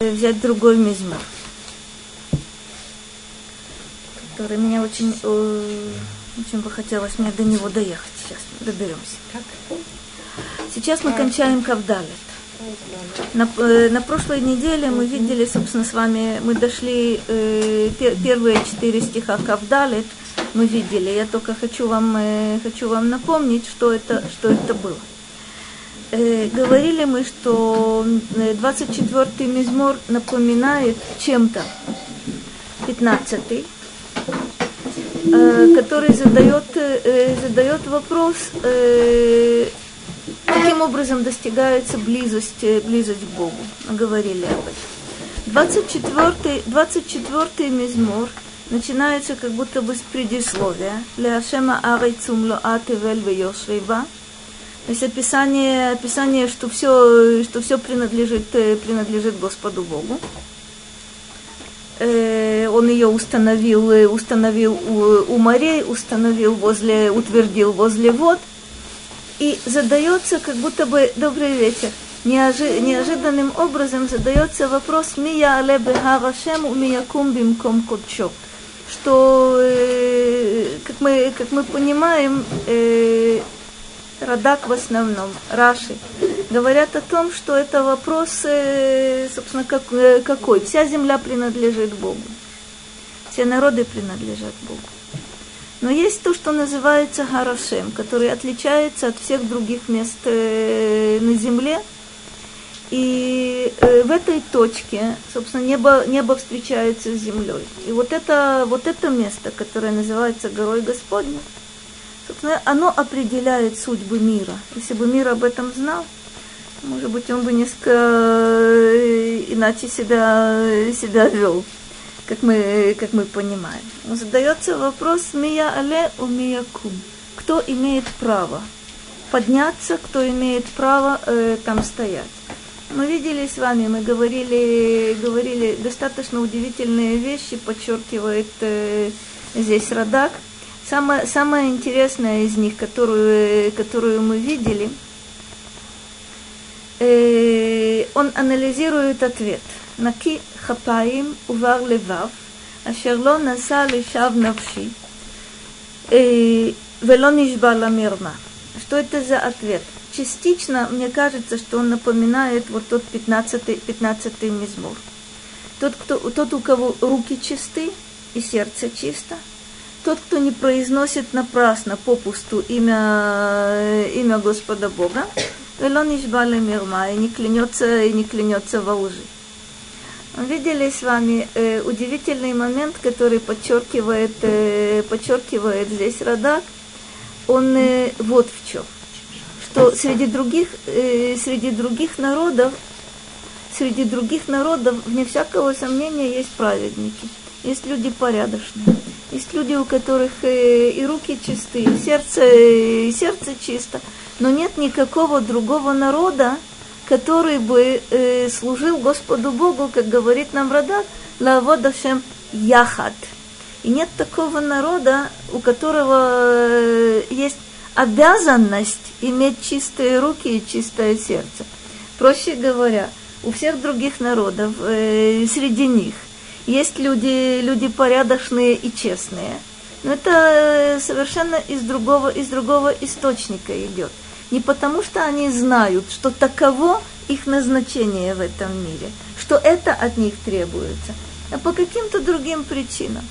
взять другой мизмор, который меня очень, очень бы хотелось мне до него доехать. Сейчас доберемся. Сейчас мы кончаем Кавдалет. На, э, на прошлой неделе мы видели, собственно, с вами, мы дошли э, пер, первые четыре стиха Кавдалет, мы видели. Я только хочу вам, э, хочу вам напомнить, что это, что это было. Э, говорили мы, что 24-й э, мизмор напоминает чем-то 15-й, э, который задает, задает вопрос, каким образом достигается близость, близость к Богу. Мы говорили об этом. 24-й, 24 мизмор начинается как будто бы с предисловия. Арейцум ло атевель вейошвейба. То есть описание, описание что все, что все принадлежит, э, принадлежит Господу Богу. Э, он ее установил, э, установил у, у морей, установил возле, утвердил возле вод. И задается как будто бы добрый вечер. Неожи, неожиданным образом задается вопрос «Мия але бехарашем у мия кум бимком кодчо» что, как мы, как мы понимаем, Радак в основном, Раши, говорят о том, что это вопрос, э, собственно, как, э, какой. Вся земля принадлежит Богу. Все народы принадлежат Богу. Но есть то, что называется Харашем, который отличается от всех других мест э, на земле. И в этой точке, собственно, небо, небо встречается с землей. И вот это, вот это место, которое называется горой Господней, Собственно, оно определяет судьбы мира. Если бы мир об этом знал, может быть, он бы несколько э, иначе себя, себя вел, как мы, как мы понимаем. Но задается вопрос «Мия але у мия кум». Кто имеет право подняться, кто имеет право э, там стоять. Мы видели с вами, мы говорили, говорили достаточно удивительные вещи, подчеркивает э, здесь Радак – Самое, самое интересное из них, которую, которую мы видели, э, он анализирует ответ. Наки хапаим увар левав, ашерло наса лешав навши, э, вело нишбала мирма. Что это за ответ? Частично, мне кажется, что он напоминает вот тот 15-й 15 мизмор. Тот, кто, тот, у кого руки чисты и сердце чисто – тот, кто не произносит напрасно, попусту имя, имя Господа Бога, Велон Ишбали Мирма, и не клянется, и не клянется во лжи. Видели с вами э, удивительный момент, который подчеркивает, э, подчеркивает здесь Радак. Он э, вот в чем. Что среди других, э, среди других народов, среди других народов, вне всякого сомнения, есть праведники. Есть люди порядочные. Есть люди, у которых э, и руки чистые, и сердце, и сердце чисто, но нет никакого другого народа, который бы э, служил Господу Богу, как говорит нам Радак, лаводашем яхат. И нет такого народа, у которого э, есть обязанность иметь чистые руки и чистое сердце. Проще говоря, у всех других народов, среди них, есть люди, люди порядочные и честные. Но это совершенно из другого, из другого источника идет. Не потому, что они знают, что таково их назначение в этом мире, что это от них требуется, а по каким-то другим причинам.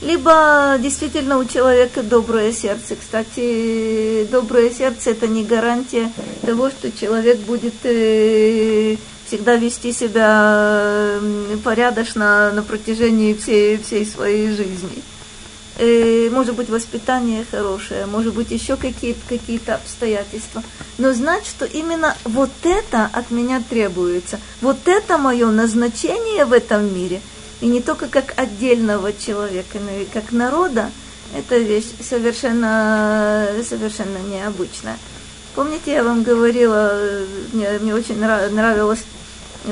Либо действительно у человека доброе сердце. Кстати, доброе сердце это не гарантия того, что человек будет э, всегда вести себя порядочно на протяжении всей, всей своей жизни. И, может быть, воспитание хорошее, может быть, еще какие-то какие обстоятельства. Но знать, что именно вот это от меня требуется, вот это мое назначение в этом мире, и не только как отдельного человека, но и как народа, это вещь совершенно, совершенно необычная. Помните, я вам говорила, мне, мне очень нравилось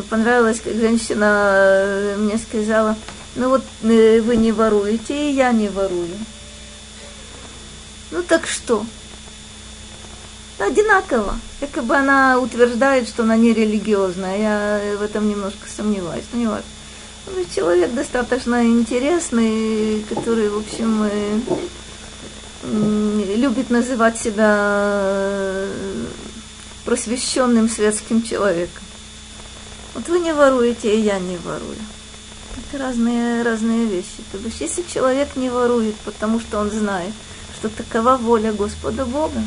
понравилось, как женщина э, мне сказала, ну вот э, вы не воруете, и я не ворую. Ну так что? Одинаково. Как бы она утверждает, что она не религиозная. Я в этом немножко сомневаюсь. Но не важно. Ну, человек достаточно интересный, который, в общем, любит называть себя э, просвещенным светским человеком. Вот вы не воруете, и я не ворую. Это разные, разные вещи. То есть, если человек не ворует, потому что он знает, что такова воля Господа Бога,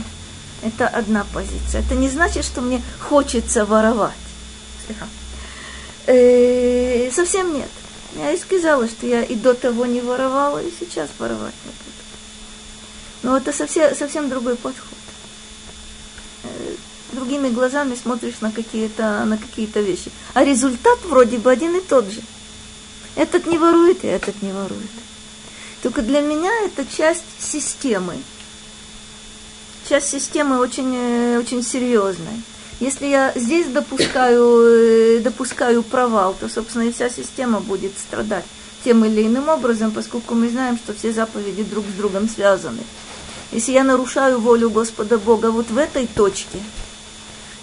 это одна позиция. Это не значит, что мне хочется воровать. Э, совсем нет. Я и сказала, что я и до того не воровала, и сейчас воровать не буду. Но это совсем, совсем другой подход. Э, другими глазами смотришь на какие-то на какие-то вещи. А результат вроде бы один и тот же. Этот не ворует, и этот не ворует. Только для меня это часть системы. Часть системы очень, э, очень серьезная. Если я здесь допускаю, э, допускаю провал, то, собственно, и вся система будет страдать тем или иным образом, поскольку мы знаем, что все заповеди друг с другом связаны. Если я нарушаю волю Господа Бога вот в этой точке,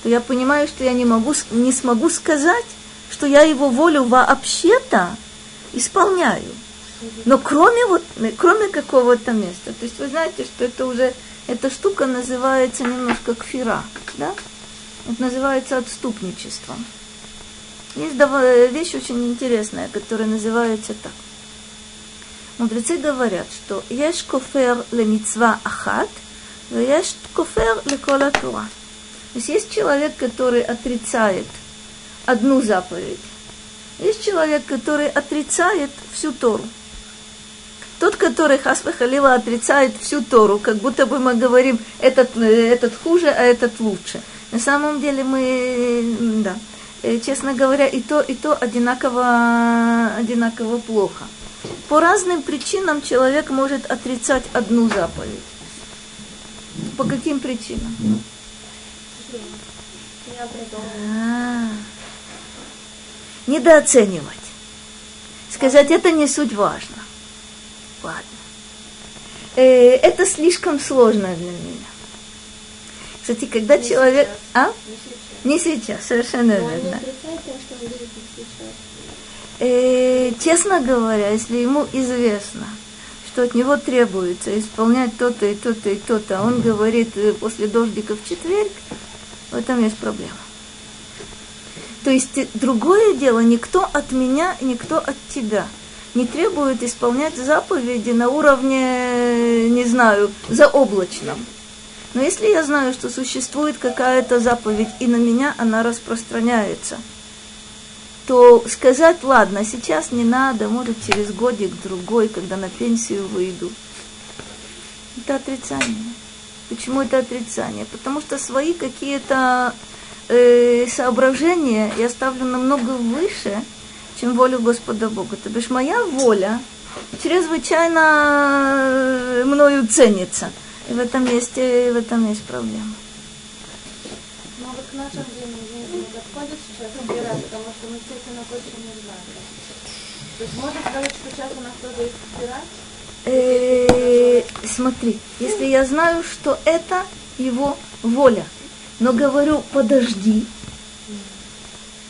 то я понимаю, что я не, могу, не смогу сказать, что я его волю вообще-то исполняю. Но кроме, вот, кроме какого-то места. То есть вы знаете, что это уже, эта штука называется немножко кфира, да? Это называется отступничеством. Есть вещь очень интересная, которая называется так. Мудрецы говорят, что есть кофер лемицва ахат, есть кофер лекола тура. То есть есть человек, который отрицает одну заповедь. Есть человек, который отрицает всю Тору. Тот, который Хасва Халила отрицает всю Тору, как будто бы мы говорим, этот, этот хуже, а этот лучше – на самом деле мы, да, э, честно говоря, и то, и то одинаково, одинаково плохо. По разным причинам человек может отрицать одну заповедь. По каким причинам? А, недооценивать. Сказать, это не суть важно. Ладно. Э, это слишком сложно для меня. Кстати, когда не человек... Сейчас. А? Не сейчас. Не сейчас, совершенно Но верно. Э, честно говоря, если ему известно, что от него требуется исполнять то-то и то-то и то-то, а он говорит э, после дождика в четверг, в этом есть проблема. То есть э, другое дело, никто от меня, никто от тебя не требует исполнять заповеди на уровне, не знаю, заоблачном. Но если я знаю, что существует какая-то заповедь, и на меня она распространяется, то сказать, ладно, сейчас не надо, может, через годик-другой, когда на пенсию выйду. Это отрицание. Почему это отрицание? Потому что свои какие-то э, соображения я ставлю намного выше, чем волю Господа Бога. То бишь моя воля чрезвычайно э, мною ценится – и в этом есть, в этом есть проблема. Но вот к нашему времени не подходит сейчас потому что мы естественно точно не знаем. То есть можно сказать, что сейчас у нас тоже есть избирать? Э, смотри, если я знаю, что это его воля, но говорю, подожди,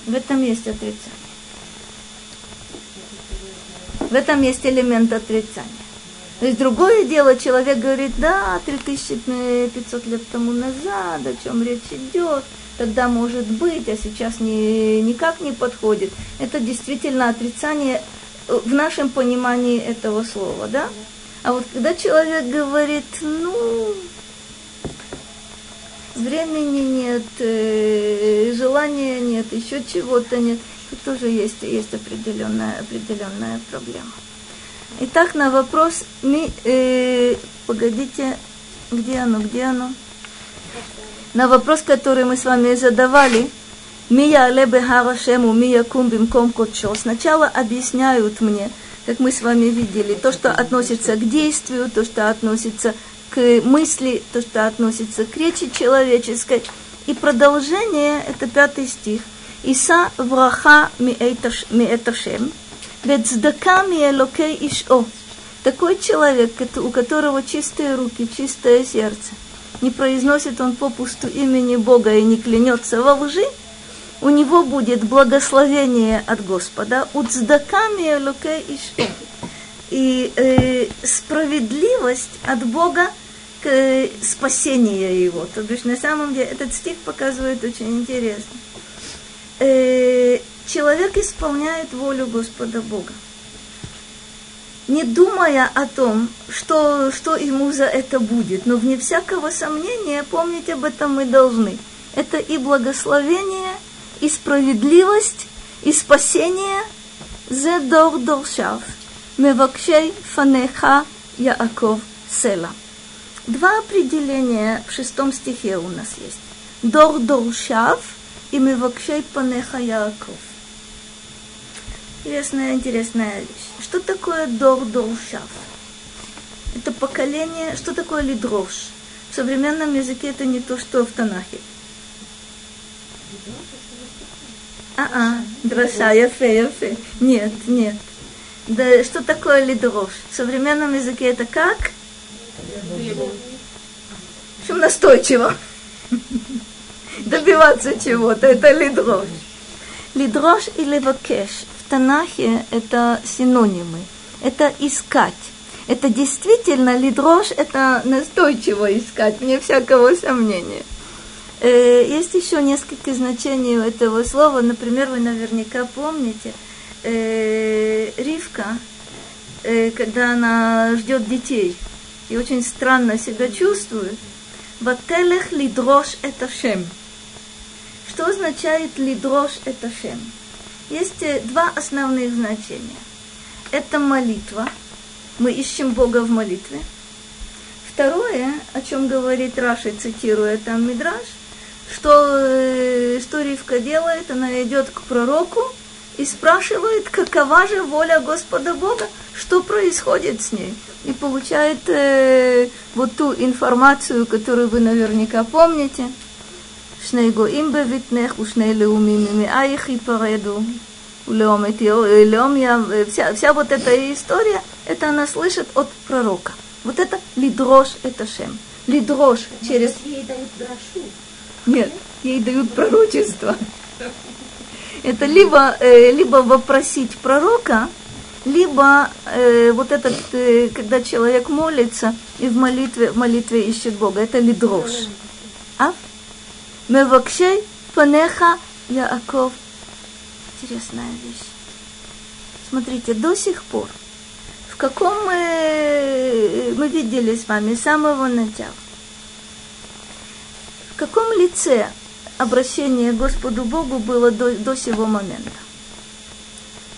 в этом есть отрицание. В этом есть элемент отрицания. То есть другое дело, человек говорит, да, 3500 лет тому назад, о чем речь идет, тогда может быть, а сейчас не, никак не подходит. Это действительно отрицание э, в нашем понимании этого слова, да? А вот когда человек говорит, ну, времени нет, э, желания нет, еще чего-то нет, тут тоже есть, есть определенная, определенная проблема. Итак, на вопрос, ми, э, погодите, где оно, где оно? На вопрос, который мы с вами задавали, Мия лебе харашему, мия кум бимком котчо. Сначала объясняют мне, как мы с вами видели, то, что относится к действию, то, что относится к мысли, то, что относится к речи человеческой. И продолжение, это пятый стих. Иса враха ми эташем, Вецдака элокей ишо. Такой человек, у которого чистые руки, чистое сердце. Не произносит он попусту имени Бога и не клянется во лжи, у него будет благословение от Господа, уцдаками луке и и э, справедливость от Бога к э, спасению его. То бишь, на самом деле, этот стих показывает очень интересно. Э, человек исполняет волю Господа Бога не думая о том, что, что ему за это будет. Но вне всякого сомнения помнить об этом мы должны. Это и благословение, и справедливость, и спасение. Зе дор доршав. Мевакшей фанеха Яаков Села. Два определения в шестом стихе у нас есть. Дор доршав и мевакшей панеха Яаков. Интересная, интересная вещь. Что такое дор доршав? Это поколение, что такое лидрош? В современном языке это не то, что в Танахе. А-а, дроша, яфе, яфе. Нет, нет. Да что такое лидрош? В современном языке это как? В общем, настойчиво. Добиваться чего-то, это лидрош. Лидрош и левакеш в Танахе это синонимы. Это искать. Это действительно лидрош, это настойчиво искать, вне всякого сомнения. Э, есть еще несколько значений этого слова. Например, вы наверняка помните, э, Ривка, э, когда она ждет детей и очень странно себя чувствует, Вателех лидрош это шем. Что означает лидрош это шем? Есть э, два основных значения. Это молитва. Мы ищем Бога в молитве. Второе, о чем говорит Раши, цитируя там Мидраш, что, э, что Ривка делает, она идет к пророку и спрашивает, какова же воля Господа Бога, что происходит с ней. И получает э, вот ту информацию, которую вы наверняка помните – שני גויים בבטנך ушней לאומים ממאייך ייפרדו. Леом, Леом, я, вся, вся вот эта история, это она слышит от пророка. Вот это лидрош, это шем. Лидрош через... Ей дают брошу. Нет, ей дают пророчество. Это либо, э, либо вопросить пророка, либо э, вот этот, э, когда человек молится и в молитве, в молитве ищет Бога, это лидрош. А? Мевакшей панеха Яаков. Интересная вещь. Смотрите, до сих пор, в каком мы, мы видели с вами с самого начала, в каком лице обращение Господу Богу было до, до сего момента?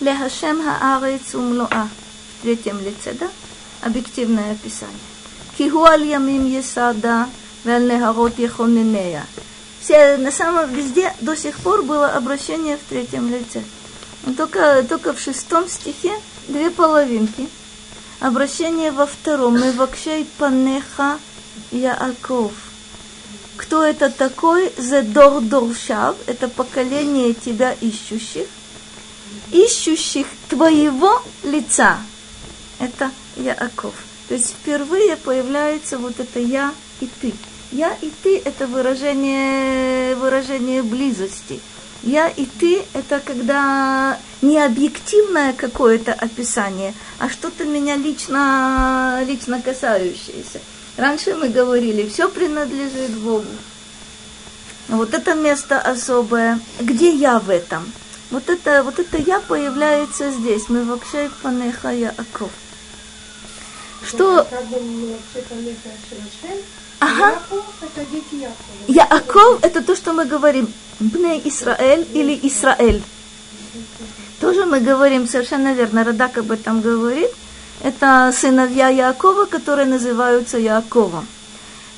Лехашем хаарец умлоа. В третьем лице, да? Объективное описание. Кихуаль ямим есада, вель нехарот все, на самом везде до сих пор было обращение в третьем лице. Только, только в шестом стихе две половинки. Обращение во втором. Мы вакшей панеха Яаков. Кто это такой? Зедор Доршав. Это поколение тебя ищущих. Ищущих твоего лица. Это Яаков. То есть впервые появляется вот это я и ты. Я и ты – это выражение, выражение близости. Я и ты – это когда не объективное какое-то описание, а что-то меня лично, лично касающееся. Раньше мы говорили, все принадлежит Богу. Вот это место особое. Где я в этом? Вот это, вот это я появляется здесь. Мы вообще панеха Яаков. Что... Ага. Яаков это то, что мы говорим. Бне Исраэль или Исраэль. Тоже мы говорим совершенно верно. Радак об этом говорит. Это сыновья Яакова, которые называются Яаковом.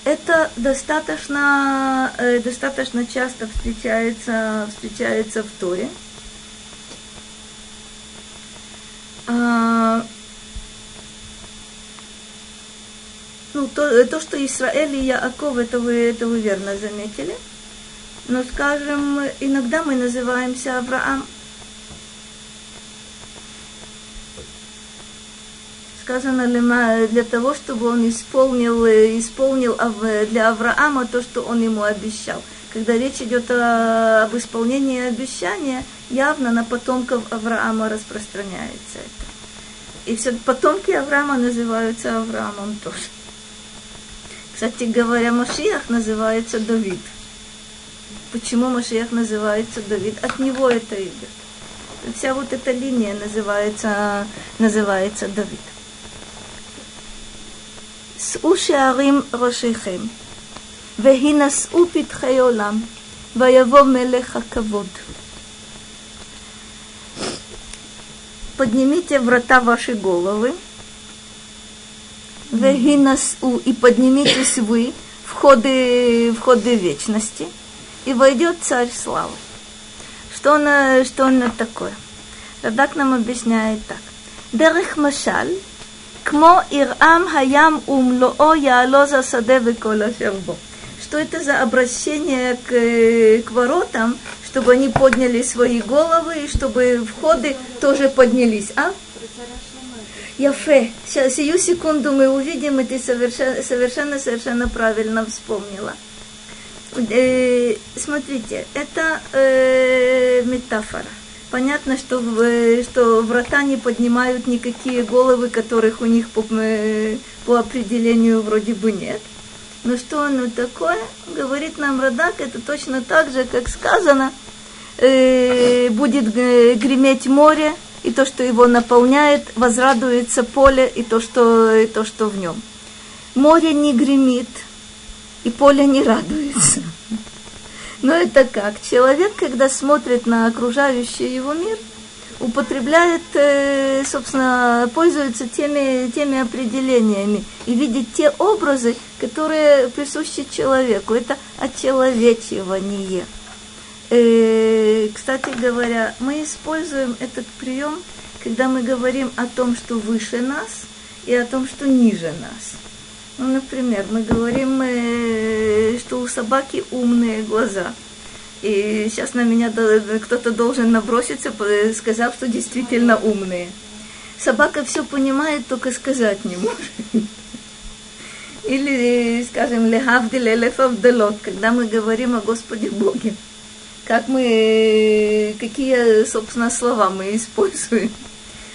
Это достаточно, э, достаточно часто встречается, встречается в Торе. А, Ну, то, то, что Израиль и Яаков, это вы, это вы верно заметили. Но, скажем, иногда мы называемся Авраам. сказано для того, чтобы он исполнил, э, исполнил для Авраама то, что он ему обещал. Когда речь идет о, об исполнении обещания, явно на потомков Авраама распространяется это. И все потомки Авраама называются Авраамом тоже. Кстати говоря, Машиах называется Давид. Почему Машиах называется Давид? От него это идет. Вся вот эта линия называется, называется Давид. שאו שערים ראשיכם, והינשאו פתחי עולם, ויבוא מלך הכבוד. Поднимите врата вашей головы, вегинасу, и подниметесь вы в ходы, в ходы вечности, и войдет царь славы. Что он, что он такое? Радак нам объясняет так. Дерех машаль, кмо ирам хаям умлоо яалоза саде векола шербо. Что это за обращение к, к воротам, чтобы они подняли свои головы, и чтобы входы тоже поднялись, а? Яфе. Сейчас, сию секунду мы увидим, и ты совершенно, совершенно, совершенно правильно вспомнила. Э, смотрите, это э, метафора. Понятно, что, э, что врата не поднимают никакие головы, которых у них по, э, по определению вроде бы нет. Но что оно такое? Говорит нам Радак, это точно так же, как сказано, э, будет греметь море, и то, что его наполняет, возрадуется поле, и то, что, и то, что в нем. Море не гремит, и поле не радуется. Но это как? Человек, когда смотрит на окружающий его мир, употребляет, э, собственно, пользуется теми, теми определениями и видит те образы, которые присущи человеку. Это очеловечивание. Э, кстати говоря, мы используем этот прием, когда мы говорим о том, что выше нас, и о том, что ниже нас. Ну, например, мы говорим, э, что у собаки умные глаза. И сейчас на меня кто-то должен наброситься, сказав, что действительно умные. Собака все понимает, только сказать не может. Или, скажем, лехавдиле лефавделот, когда мы говорим о Господе Боге. Как мы, какие, собственно, слова мы используем.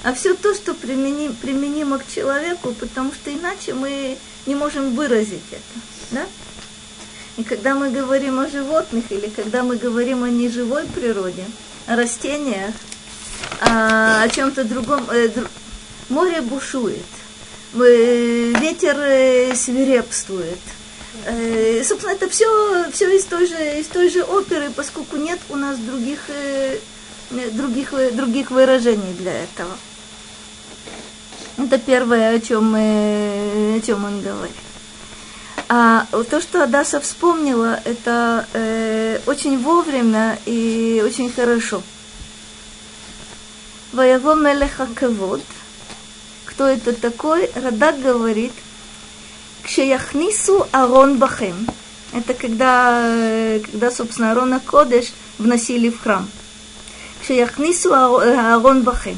А все то, что применим, применимо к человеку, потому что иначе мы не можем выразить это. Да? И когда мы говорим о животных, или когда мы говорим о неживой природе, о растениях, о, о чем-то другом, э, дру... море бушует, э, ветер э, свирепствует. Э, собственно, это все, все из, той же, из той же оперы, поскольку нет у нас других, э, других, других выражений для этого. Это первое, о чем, мы, о чем он говорит. А то, что Адаса вспомнила, это э, очень вовремя и очень хорошо. Воево Мелеха Кавод. Кто это такой? Радак говорит, Кшеяхнису Арон Бахем. Это когда, э, когда, собственно, Арона Кодеш вносили в храм. Кшеяхнису Арон Бахем.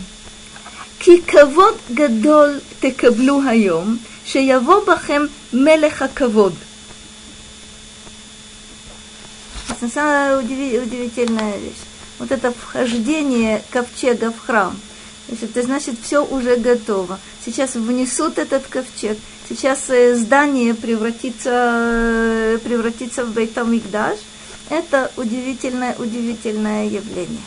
כי כבוד גדול תקבלו היום, שיבוא בכם מלך הכבוד. На самом удивительная вещь. Вот это вхождение ковчега в храм. Это значит, все уже готово. Сейчас внесут этот ковчег. Сейчас э, здание превратится, э, превратится в Бейтамикдаш. Это удивительное, удивительное явление.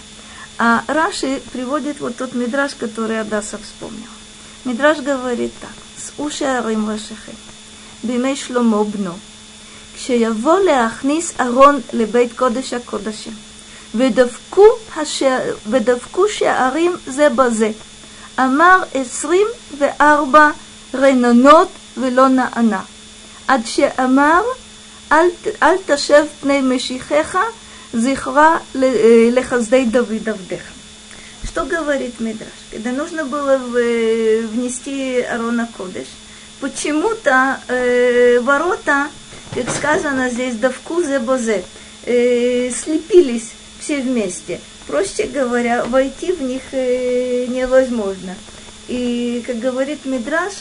А Раши приводит вот тот мидраж, который Адаса вспомнил. Мидраж говорит так. с уши арим вашихем, בימי שלמה בנו, כשיבוא להכניס ארון לבית קודש הקודשים, ודפקו, השע... ודפקו שערים זה בזה. אמר עשרים וארבע רננות ולא נענה. עד שאמר אל, אל תשב פני משיחך Зихра лехаздей Давид Авдеха. Что говорит Мидраш? Когда нужно было внести Арона Кодыш, почему-то э, ворота, как сказано здесь, давкузе бозе, э, слепились все вместе. Проще говоря, войти в них э, невозможно. И, как говорит Мидраш,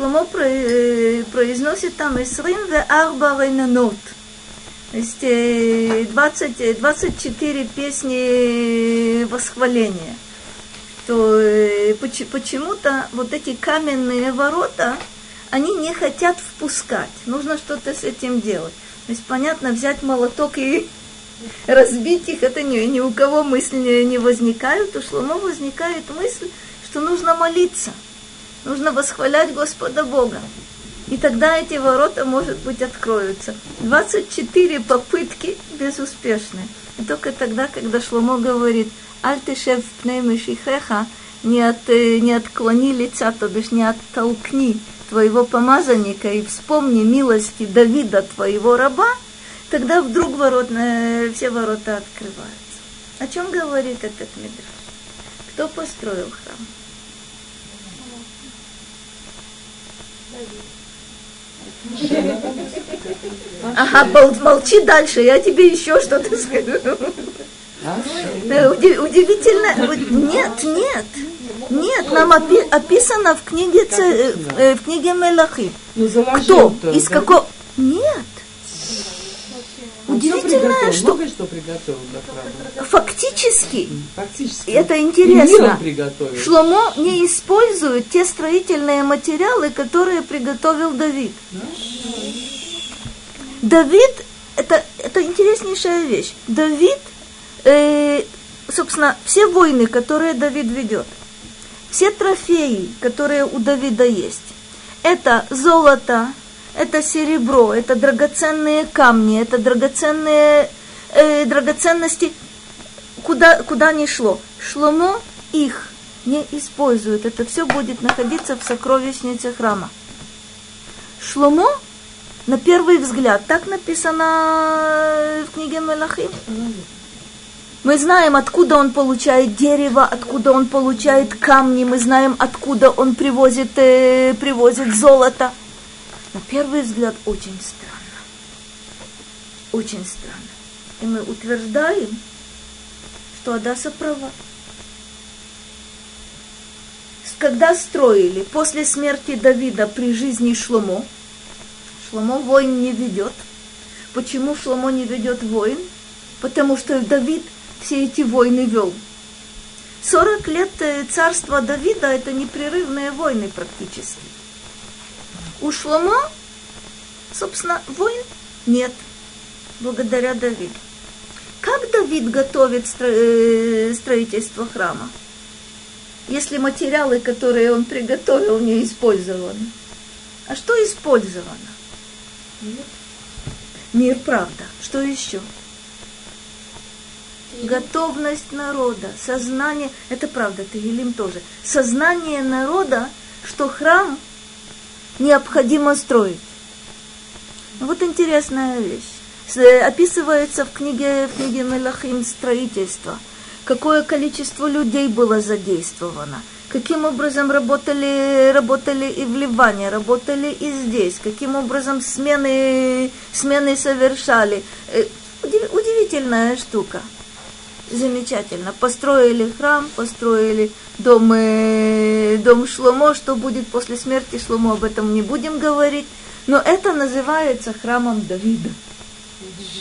Шломо э, произносит там арба рейнанот. То есть 20, 24 песни восхваления. То почему-то вот эти каменные ворота, они не хотят впускать. Нужно что-то с этим делать. То есть, понятно, взять молоток и разбить их, это ни, ни у кого мысли не возникают. У Шломо возникает мысль, что нужно молиться, нужно восхвалять Господа Бога. И тогда эти ворота, может быть, откроются. 24 попытки безуспешные. И только тогда, когда Шломо говорит, «Альтышев пнеймешихеха», не, от, не отклони лица, то бишь не оттолкни твоего помазанника и вспомни милости Давида, твоего раба, тогда вдруг ворот, все ворота открываются. О чем говорит этот мидраш? Кто построил храм? Ага, молчи дальше, я тебе еще что-то скажу. Э, удивительно, нет, нет, нет, нам описано в книге, э, э, в книге Мелахи. Ну, Кто? Из какого? Нет. Удивительно, что... Много что приготовил для. Фактически, Фактически. это интересно. Шломо не использует те строительные материалы, которые приготовил Давид. Да? Давид, это, это интереснейшая вещь. Давид, э, собственно, все войны, которые Давид ведет, все трофеи, которые у Давида есть, это золото, это серебро, это драгоценные камни, это драгоценные э, драгоценности, куда, куда ни шло. Шломо их не использует. Это все будет находиться в сокровищнице храма. Шломо, на первый взгляд, так написано в книге Мелахим. Мы знаем, откуда он получает дерево, откуда он получает камни, мы знаем, откуда он привозит, э, привозит золото – на первый взгляд очень странно. Очень странно. И мы утверждаем, что Адаса права. Когда строили после смерти Давида при жизни Шломо, Шломо войн не ведет. Почему Шломо не ведет войн? Потому что Давид все эти войны вел. 40 лет э, царства Давида – это непрерывные войны практически. У Шломо, собственно, войн нет, благодаря Давиду. Как Давид готовит э, строительство храма? Если материалы, которые он приготовил, не использованы. А что использовано? Мир. Мир, правда. Что еще? Готовность народа, сознание, это правда, Тегелим тоже. Сознание народа, что храм необходимо строить. Вот интересная вещь. Описывается в книге, в книге Мелахим строительство. Какое количество людей было задействовано. Каким образом работали, работали и в Ливане, работали и здесь. Каким образом смены, смены совершали. Э, удивительная штука замечательно. Построили храм, построили дом, э, дом Шломо. Что будет после смерти Шломо, об этом не будем говорить. Но это называется храмом Давида.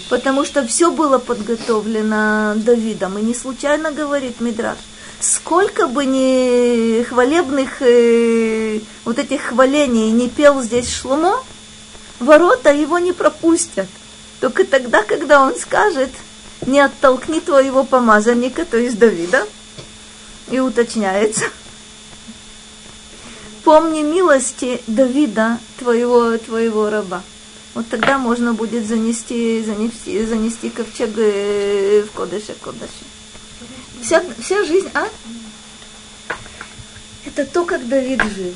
Потому что все было подготовлено Давидом. И не случайно говорит Мидраш. Сколько бы ни хвалебных э, вот этих хвалений не пел здесь Шломо, ворота его не пропустят. Только тогда, когда он скажет – не оттолкни твоего помазанника, то есть Давида, и уточняется. Помни милости Давида, твоего, твоего раба. Вот тогда можно будет занести, занести, занести ковчег э, в Кодыше Кодыше. Вся, вся жизнь, а? Это то, как Давид жил.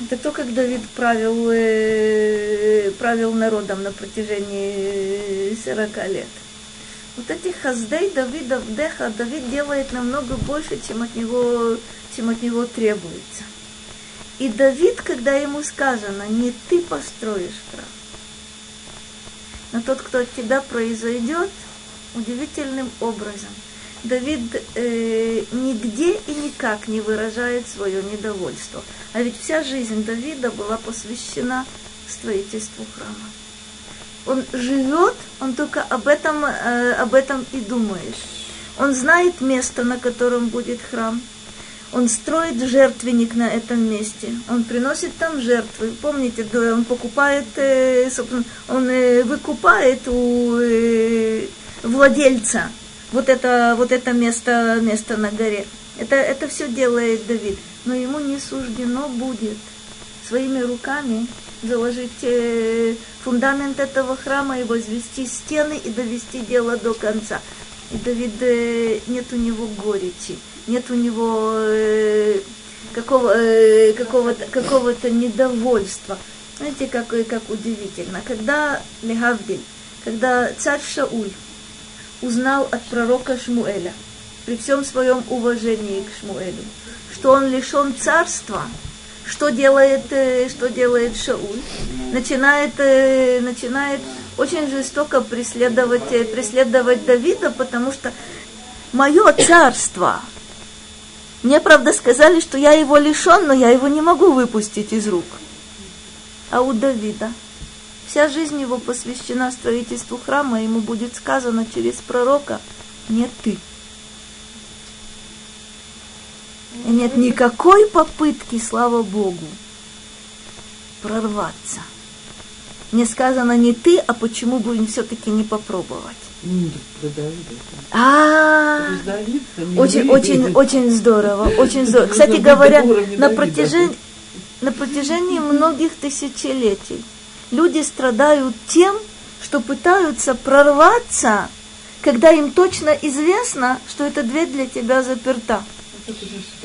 Это то, как Давид правил, э, правил народом на протяжении 40 лет вот этих хаздей Давида вдеха Давид делает намного больше, чем от него, чем от него требуется. И Давид, когда ему сказано, не ты построишь храм, но тот, кто от тебя произойдет, удивительным образом. Давид э, нигде и никак не выражает свое недовольство. А ведь вся жизнь Давида была посвящена строительству храма. Он живет, он только об этом, э, об этом и думает. Он знает место, на котором будет храм. Он строит жертвенник на этом месте. Он приносит там жертвы. Помните, он покупает, э, он э, выкупает у владельца вот это, вот это место, место на горе. Это, это все делает Давид. Но ему не суждено будет своими руками заложить э, фундамент этого храма и возвести стены и довести дело до конца. И Давид, э, нет у него горечи, нет у него э, какого, какого-то, какого-то недовольства. Знаете, как, как удивительно. Когда Легавдиль, когда царь Шауль узнал от пророка Шмуэля, при всем своем уважении к Шмуэлю, что он лишен царства, что делает, э, что делает Шауль? Начинает, э, начинает очень жестоко преследовать, э, преследовать Давида, потому что мое царство, мне, правда, сказали, что я его лишен, но я его не могу выпустить из рук. А у Давида – Вся жизнь его посвящена строительству храма, ему будет сказано через пророка, не ты. И нет никакой попытки, слава Богу, прорваться. Мне сказано не ты, а почему бы им все-таки не попробовать? А, очень, очень, очень здорово, очень здорово. Кстати говоря, на протяжении, на протяжении многих тысячелетий люди страдают тем, что пытаются прорваться, когда им точно известно, что эта дверь для тебя заперта.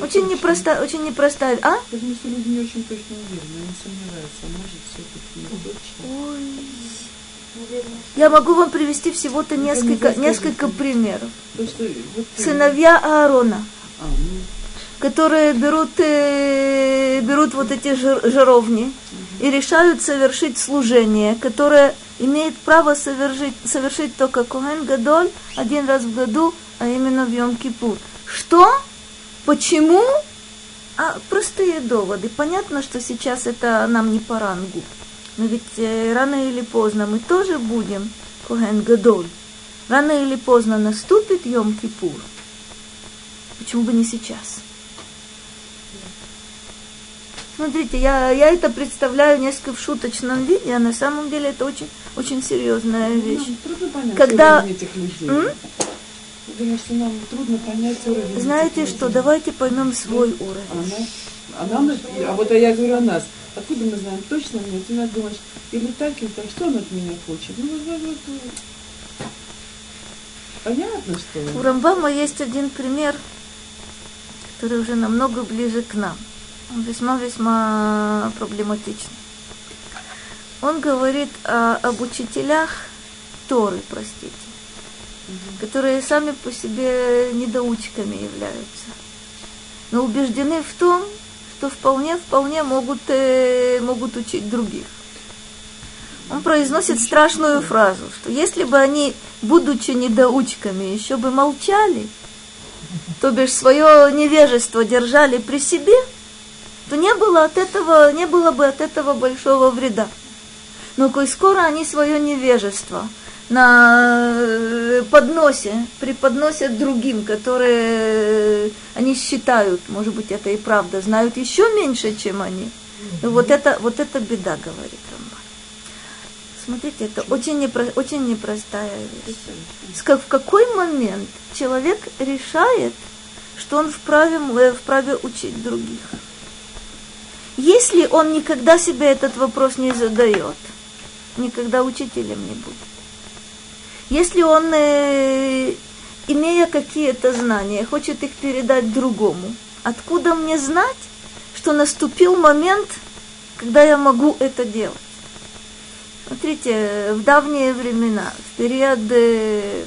Очень непростая, очень непростая, а? Потому что люди не очень точно уверены, они сомневаются, а может все-таки не точно. Ой. Я могу вам привести всего-то несколько, несколько примеров. Вот, Сыновья Аарона. А, ну, которые берут, э, берут вот эти жир, жировни и решают совершить служение, которое имеет право совершить, совершить только Коген Гадоль один раз в году, а именно в Йом-Кипур. Что? Почему? А простые доводы. Понятно, что сейчас это нам не по рангу. Но ведь э, рано или поздно мы тоже будем Коген Гадоль. Рано или поздно наступит Йом-Кипур. Почему бы не сейчас? Смотрите, я, я это представляю несколько в шуточном виде, а на самом деле это очень, очень серьезная ну, вещь. Понять Когда... людей. М? Думаю, что нам трудно понять уровень Знаете что, давайте поймем свой А, уровень. нас, а нам, а вот я говорю о нас. Откуда мы знаем точно? Нет, ты нас думаешь, или так, или так, что он от меня хочет? Ну, вот, вот, вот. Понятно, что... У Рамбама есть один пример, который уже намного ближе к нам весьма-весьма проблематичный. Он говорит о, об учителях Торы, простите, которые сами по себе недоучками являются, но убеждены в том, что вполне-вполне могут, э, могут учить других. Он произносит страшную фразу, что если бы они, будучи недоучками, еще бы молчали, то бишь свое невежество держали при себе – то не было от этого, не было бы от этого большого вреда. Но коль скоро они свое невежество на э, подносе преподносят другим, которые они считают, может быть, это и правда, знают еще меньше, чем они. И вот это, вот это беда, говорит Рамбан. Смотрите, это очень, непро, очень непростая вещь. В какой момент человек решает, что он вправе, э, вправе учить других? Если он никогда себе этот вопрос не задает, никогда учителем не будет. Если он, э, имея какие-то знания, хочет их передать другому, откуда мне знать, что наступил момент, когда я могу это делать? Смотрите, в давние времена, в период э,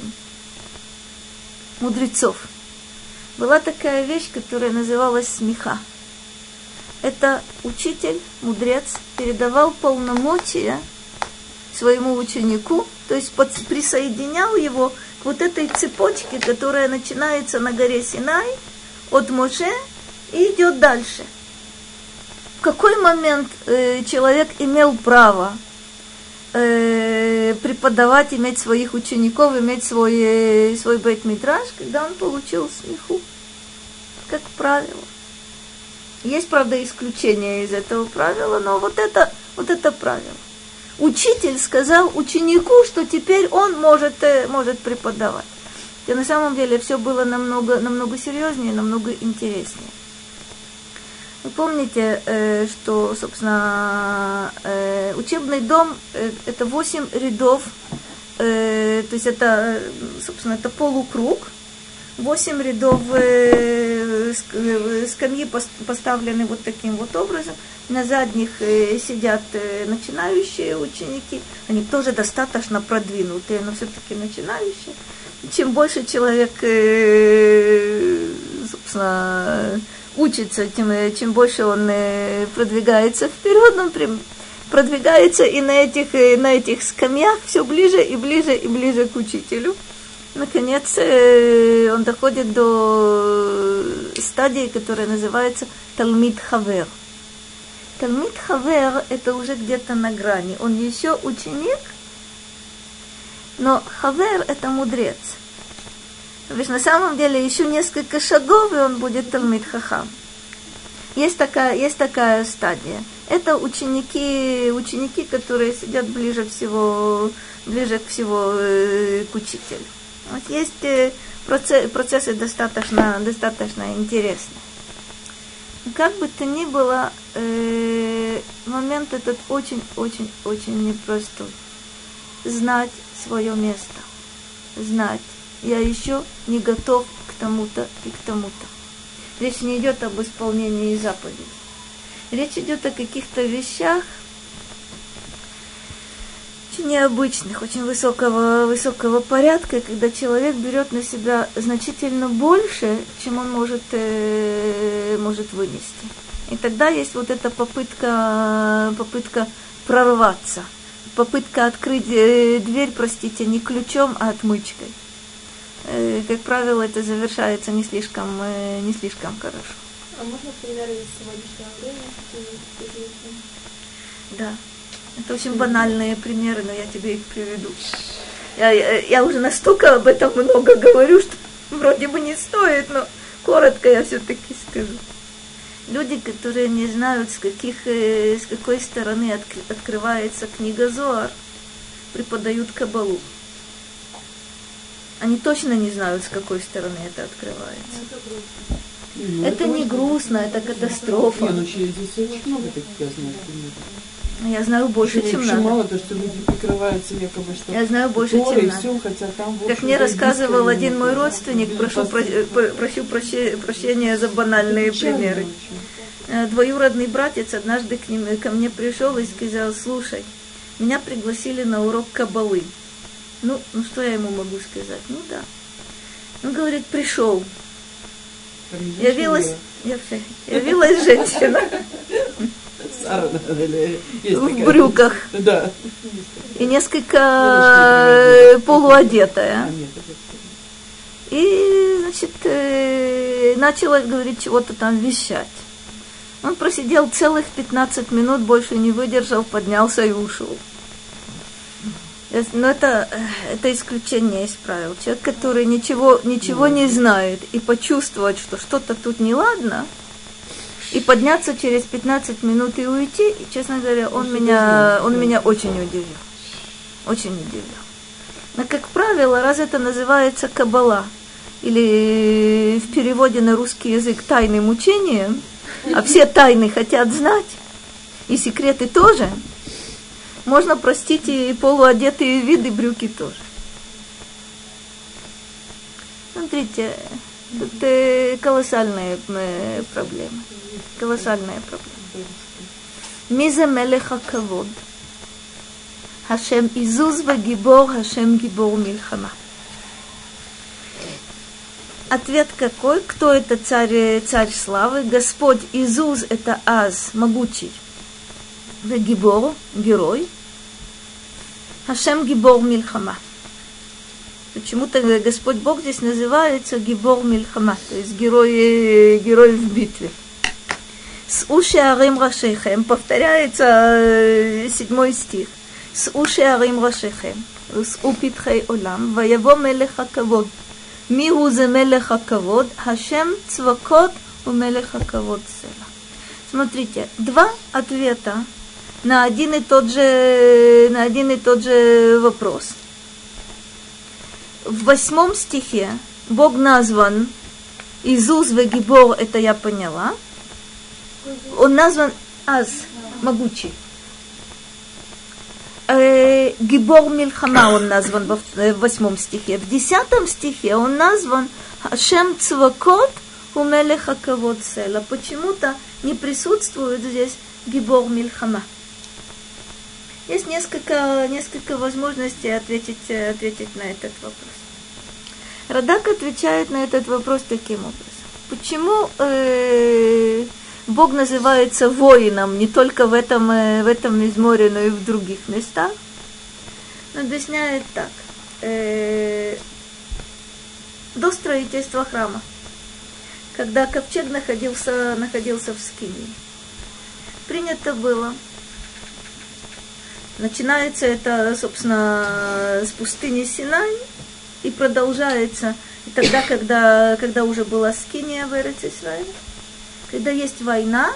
мудрецов, была такая вещь, которая называлась смеха это учитель, мудрец, передавал полномочия своему ученику, то есть под, присоединял его к вот этой цепочке, которая начинается на горе Синай от Моше и идет дальше. В какой момент э, человек имел право э, преподавать, иметь своих учеников, иметь свой, э, свой бейт-митраж, когда он получил смеху, как правило. Есть, правда, исключения из этого правила, но вот это, вот это правило. Учитель сказал ученику, что теперь он может, э, может преподавать. И на самом деле все было намного, намного серьезнее, намного интереснее. Вы помните, э, что, собственно, э, учебный дом – это 8 рядов, то есть это, собственно, это полукруг – Восемь рядов э, э, скамьи поставлены вот таким вот образом. На задних э, сидят начинающие ученики. Они тоже достаточно продвинутые, но все-таки начинающие. Чем больше человек, собственно, учится, тем чем больше он продвигается вперед, он продвигается и на этих, на этих скамьях все ближе и ближе и ближе к учителю наконец, э, он доходит до стадии, которая называется Талмит Хавер. Талмит Хавер – это уже где-то на грани. Он еще ученик, но Хавер – это мудрец. Есть на самом деле еще несколько шагов, и он будет Талмит Хахам. Есть такая, есть такая стадия. Это ученики, ученики, которые сидят ближе всего, ближе всего э, к учителю. Вот есть э, процесс, процессы достаточно, достаточно интересные. Как бы то ни было, э, момент этот очень-очень-очень непростой. Знать свое место. Знать. Я еще не готов к тому-то и к тому-то. Речь не идет об исполнении заповедей. Речь идет о каких-то вещах, необычных, очень высокого, высокого порядка, когда человек берет на себя значительно больше, чем он может, э, может вынести. И тогда есть вот эта попытка, попытка прорваться, попытка открыть э, дверь, простите, не ключом, а отмычкой. Э, как правило, это завершается не слишком, э, не слишком хорошо. А можно примеры из сегодняшнего времени? Да. Это очень банальные примеры, но я тебе их приведу. Я, я, уже настолько об этом много говорю, что вроде бы не стоит, но коротко я все-таки скажу. Люди, которые не знают, с, каких, э, с какой стороны от, открывается книга Зоар, преподают Кабалу. Они точно не знают, с какой стороны это открывается. Ну, это, это не грустно, это катастрофа. Не, ну через здесь очень много таких я знаю примеров. Я знаю больше, чем надо. мало то, что люди прикрываются якобы, что Я знаю больше, чем надо. все, хотя там, в Как мне рассказывал один мой родственник, прошу, про, прошу проще- прощения за банальные примеры. очень. Э, Двоюродный братец однажды к ним, ко мне пришел и сказал, слушай, меня пригласили на урок кабалы. Ну, ну что я ему могу сказать? Ну да. Ну, говорит, пришел. Не Явилась, я- явилась женщина. Сара, в брюках Да. и несколько э, полуодетая. А. И, значит, э, начала, говорит, чего-то там вещать. Он просидел целых 15 минут, больше не выдержал, поднялся и ушел. Э, Но это, это исключение из правил. Человек, который ничего, ничего не знает, и почувствовать, что что-то тут неладно, и подняться через 15 минут и уйти, и, честно говоря, он меня, он меня очень удивил. Очень удивил. Но, как правило, раз это называется кабала, или в переводе на русский язык тайным учением, а все тайны хотят знать, и секреты тоже, можно простить и полуодетые виды брюки тоже. Смотрите, тут э, колоссальные э, проблемы. Колоссальная проблема. Мизе мелеха кавод. Хашем Изуз вагибор, Хашем гибор мильхама. Ответ какой? Кто это царь, э, царь славы? Господь Изуз – это Аз, могучий. Вагибор – герой. Хашем гибор мильхама. Почему-то э, Господь Бог здесь называется Гибор Мильхама, то есть герой, э, герой в битве. С уши Арим рашехем повторяется э, седьмой стих. С уши Арим рашехем, с упитхей олам, ваяво мелех акавод. Миру за мелех акавод, Хашем цвакот у мелех акавод села. Смотрите, два ответа на один и тот же, на один и тот же вопрос – в восьмом стихе Бог назван Изус Вегибор, это я поняла. Он назван Аз, могучий. Э, Гибор Мильхама он назван в восьмом стихе. В десятом стихе он назван Шем Цвакот у Мелеха Кавод Села. Почему-то не присутствует здесь Гибор Мильхама. Есть несколько, несколько возможностей ответить, ответить на этот вопрос. Радак отвечает на этот вопрос таким образом. Почему э, Бог называется воином не только в этом, э, в этом изморе, но и в других местах? Он объясняет так. Э, до строительства храма, когда ковчег находился, находился в Скинии, принято было Начинается это, собственно, с пустыни Синай и продолжается и тогда, когда, когда уже была Скиния в Израиле, когда есть война,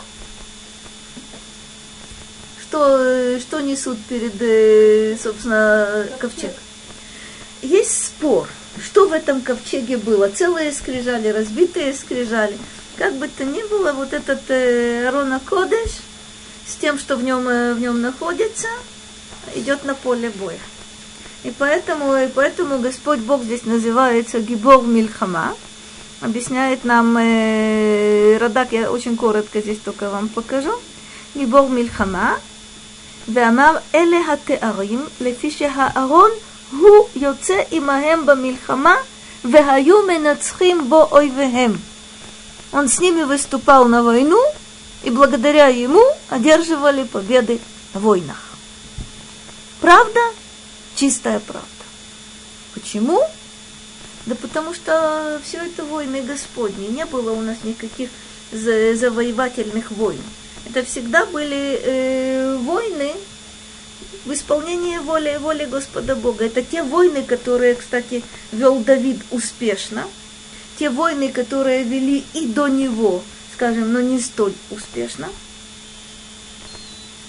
что, что несут перед, э, собственно, ковчег. Есть спор, что в этом ковчеге было. Целые скрижали, разбитые скрижали. Как бы то ни было, вот этот э, Рона Кодеш с тем, что в нем, э, в нем находится – идет на поле боя. И поэтому, и поэтому Господь Бог здесь называется Гибор Мильхама. Объясняет нам э, Радак, я очень коротко здесь только вам покажу. Гибор Мильхама. ואמר אלה התארים לפי שהארון הוא יוצא עמהם במלחמה והיו מנצחים בו אויביהם. Он с ними выступал на войну, и благодаря ему одерживали победы в войнах. Правда? Чистая правда. Почему? Да потому что все это войны Господни. Не было у нас никаких завоевательных войн. Это всегда были э, войны в исполнении воли, воли Господа Бога. Это те войны, которые, кстати, вел Давид успешно. Те войны, которые вели и до него, скажем, но не столь успешно –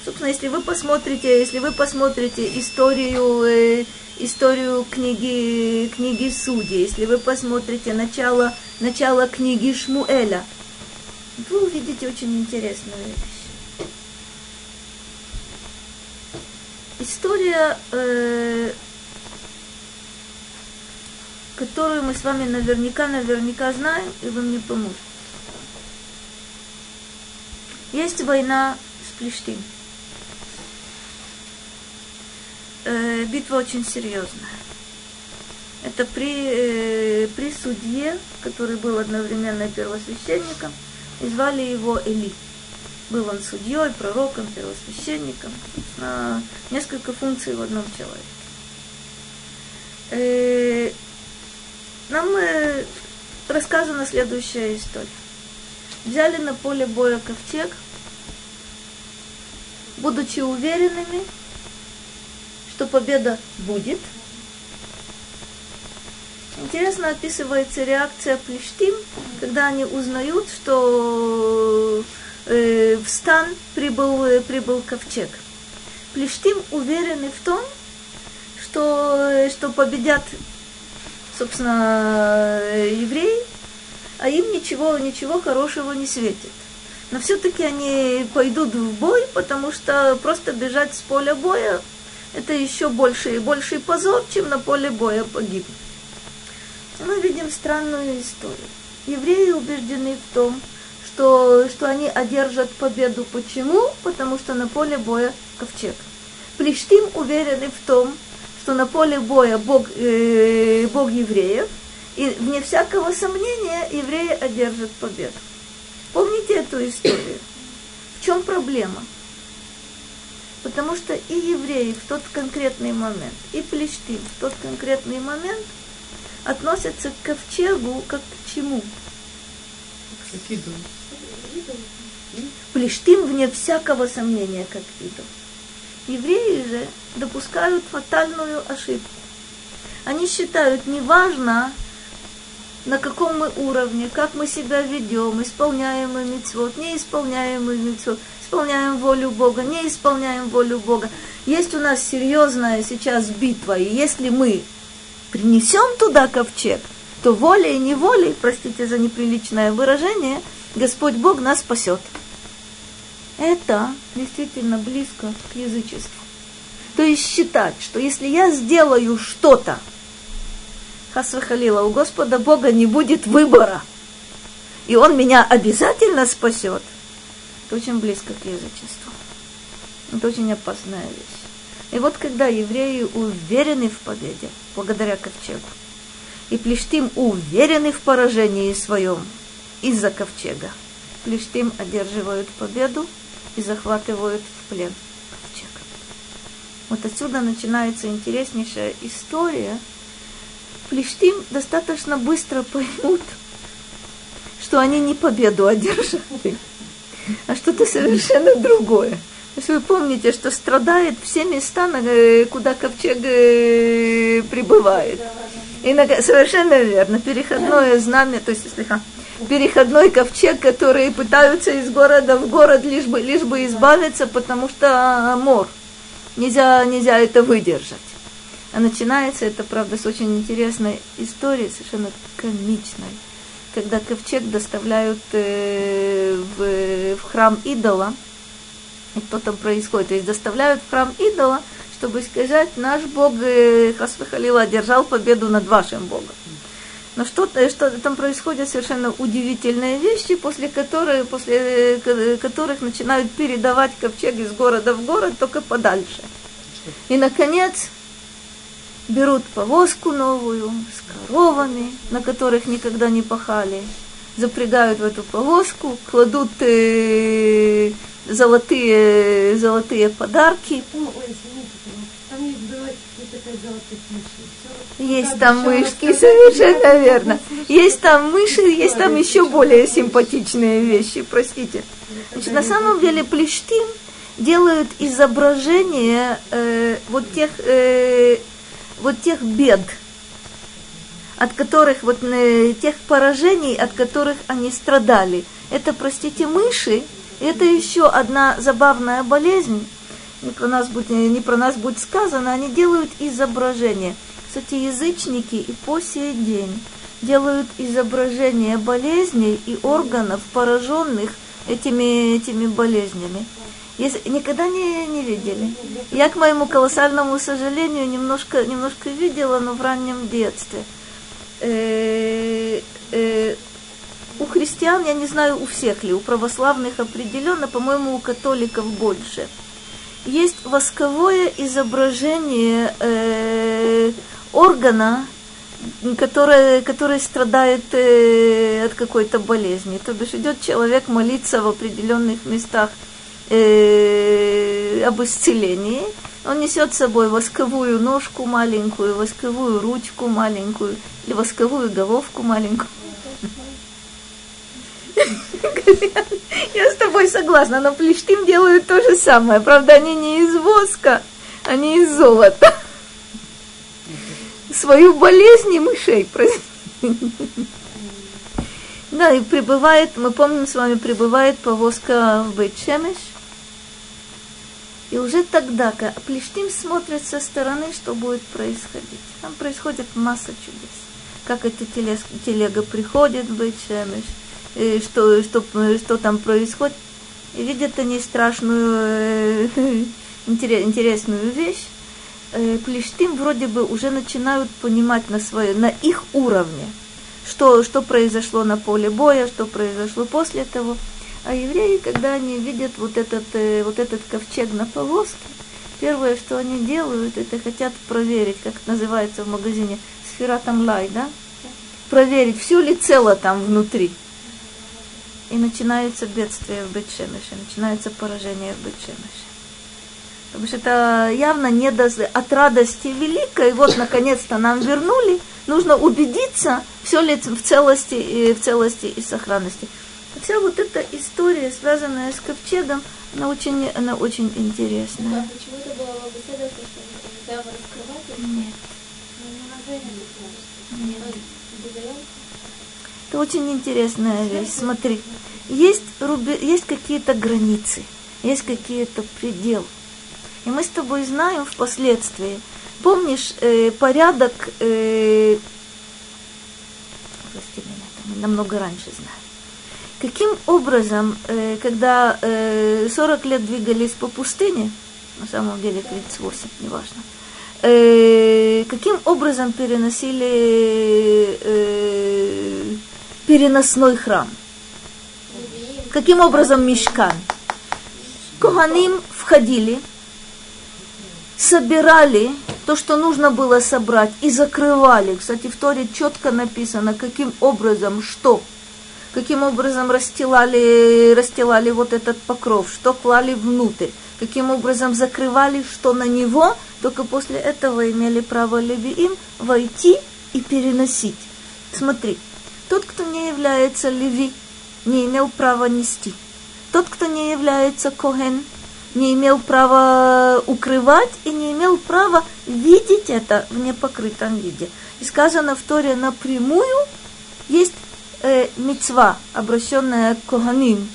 Собственно, если вы посмотрите, если вы посмотрите историю, э, историю книги, книги Судей, если вы посмотрите начало, начало книги Шмуэля, вы увидите очень интересную вещь. История, э, которую мы с вами наверняка, наверняка знаем, и вы мне поможете. Есть война с Плештим. Э, битва очень серьезная. Это при, э, при судье, который был одновременно первосвященником, и звали его Эли. Был он судьей, пророком, первосвященником. На несколько функций в одном человеке. Э, нам э, рассказана следующая история. Взяли на поле боя ковчег, будучи уверенными, что победа будет. Интересно описывается реакция Плештим, когда они узнают, что э, в стан прибыл, э, прибыл ковчег. Плештим уверены в том, что, что победят, собственно, евреи, а им ничего, ничего хорошего не светит. Но все-таки они пойдут в бой, потому что просто бежать с поля боя это еще больше и больший позор, чем на поле боя погибнуть. Мы видим странную историю. Евреи убеждены в том, что, что они одержат победу. Почему? Потому что на поле боя ковчег. Плештим уверены в том, что на поле боя Бог, э, Бог евреев, и вне всякого сомнения евреи одержат победу. Помните эту историю? В чем проблема? Потому что и евреи в тот конкретный момент, и плештим в тот конкретный момент относятся к ковчегу как к чему? К идолу. Плештим вне всякого сомнения, как идол. Евреи же допускают фатальную ошибку. Они считают, неважно, на каком мы уровне, как мы себя ведем, исполняем мы митцвот, не исполняем мы митцвот, исполняем волю Бога, не исполняем волю Бога. Есть у нас серьезная сейчас битва, и если мы принесем туда ковчег, то волей и неволей, простите за неприличное выражение, Господь Бог нас спасет. Это действительно близко к язычеству. То есть считать, что если я сделаю что-то, Хасвахалила, у Господа Бога не будет выбора, и Он меня обязательно спасет, это очень близко к язычеству. Это очень опасная вещь. И вот когда евреи уверены в победе, благодаря ковчегу, и Плештим уверены в поражении своем из-за ковчега, Плештим одерживают победу и захватывают в плен ковчег. Вот отсюда начинается интереснейшая история. Плештим достаточно быстро поймут, что они не победу одержали, а что-то совершенно другое. Если вы помните, что страдает все места, э, куда ковчег э, прибывает. И на, совершенно верно, переходное знамя, то есть, слегка, переходной ковчег, которые пытаются из города в город лишь бы, лишь бы избавиться, потому что мор. Нельзя, нельзя это выдержать. А начинается это, правда, с очень интересной истории, совершенно комичной. Когда ковчег доставляют э, в, в храм идола, что там происходит. То есть доставляют в храм идола, чтобы сказать, наш Бог э, Хасвахалила одержал победу над вашим Богом. Но что, что там происходят совершенно удивительные вещи, после, которых, после э, которых начинают передавать ковчег из города в город, только подальше. И, наконец, берут повозку новую с коровами, на которых никогда не пахали, запрягают в эту повозку, кладут э, золотые, золотые подарки. Есть там мышки, совершенно верно. Есть там мыши, есть там еще более симпатичные вещи, простите. Значит, на самом деле плештим делают изображение э, вот тех э, вот тех бед, от которых вот э, тех поражений, от которых они страдали. Это, простите, мыши, это еще одна забавная болезнь, не про нас будет, не про нас будет сказано, они делают изображение. Кстати, язычники и по сей день делают изображение болезней и органов, пораженных этими, этими болезнями. Если, никогда не, не видели. Я, к моему колоссальному сожалению, немножко, немножко видела, но в раннем детстве. Э, э, у христиан, я не знаю, у всех ли, у православных определенно, по-моему, у католиков больше. Есть восковое изображение э, органа, который, который страдает э, от какой-то болезни. То бишь идет человек молиться в определенных местах э, об исцелении. Он несет с собой восковую ножку маленькую, восковую ручку маленькую или восковую головку маленькую. Я с тобой согласна, но плештим делают то же самое. Правда, они не из воска, они из золота. Свою болезнь и мышей. Да, и прибывает, мы помним с вами, прибывает повозка в Бейтшемеш. И уже тогда, когда Плештим смотрит со стороны, что будет происходить. Там происходит масса чудес. Как эта телега приходит в Бейтшемеш, что, что, что там происходит. И видят они страшную, э, интересную вещь. Э, Плештим вроде бы уже начинают понимать на, свое, на их уровне, что, что произошло на поле боя, что произошло после того. А евреи, когда они видят вот этот, э, вот этот ковчег на повозке, первое, что они делают, это хотят проверить, как это называется в магазине, сфера там лай, да? Проверить, все ли цело там внутри и начинается бедствие в Бетшемеше, начинается поражение в Бетшемеше. Потому что это явно не до... от радости великой. Вот, наконец-то нам вернули. Нужно убедиться, все ли в целости, в целости и сохранности. Вся вот эта история, связанная с ковчегом, она очень, она очень интересная. А почему это было беседа, что нельзя раскрывать? Нет. Ну, Нет. Это очень интересная вещь. Смотри, есть, руби... есть какие-то границы, есть какие-то пределы. И мы с тобой знаем впоследствии. Помнишь э, порядок, э, прости меня, это мы намного раньше знаем. Каким образом, э, когда э, 40 лет двигались по пустыне, на самом деле 38, неважно, э, каким образом переносили э, переносной храм? Каким образом мешкан? Коганим входили, собирали то, что нужно было собрать, и закрывали. Кстати, в Торе четко написано, каким образом, что, каким образом расстилали, расстилали вот этот покров, что клали внутрь, каким образом закрывали, что на него, только после этого имели право левиим войти и переносить. Смотри, тот, кто не является леви, не имел права нести. Тот, кто не является коген, не имел права укрывать и не имел права видеть это в непокрытом виде. И сказано в Торе напрямую, есть э, мецва, обращенная к Коганим,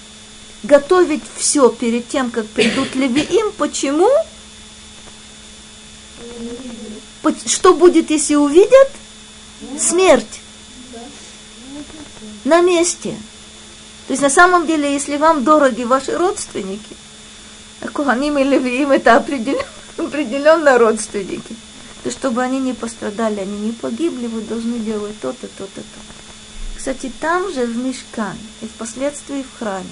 готовить все перед тем, как придут левиим. Почему? Что будет, если увидят? Смерть. На месте. То есть на самом деле, если вам дороги ваши родственники, Куханим и Левиим это определенно, определенно родственники, то чтобы они не пострадали, они не погибли, вы должны делать то-то, то-то, то. Кстати, там же в Мешкан и впоследствии в храме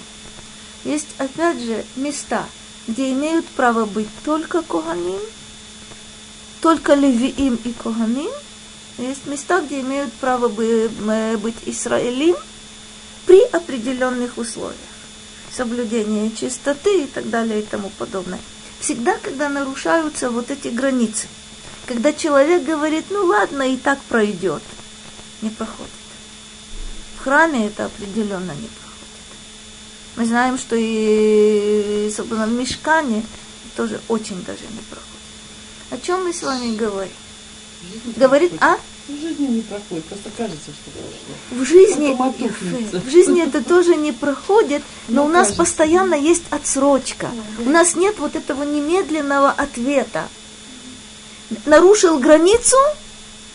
есть опять же места, где имеют право быть только Коганим, только Левиим и Коганим, есть места, где имеют право быть Израилим при определенных условиях. Соблюдение чистоты и так далее и тому подобное. Всегда, когда нарушаются вот эти границы, когда человек говорит, ну ладно, и так пройдет, не проходит. В храме это определенно не проходит. Мы знаем, что и, собственно, в мешкане тоже очень даже не проходит. О чем мы с вами говорим? Говорит, а? В жизни не проходит, просто кажется, что прошло. В жизни, в жизни это тоже не проходит, но у нас постоянно есть отсрочка. У нас нет вот этого немедленного ответа. Нарушил границу,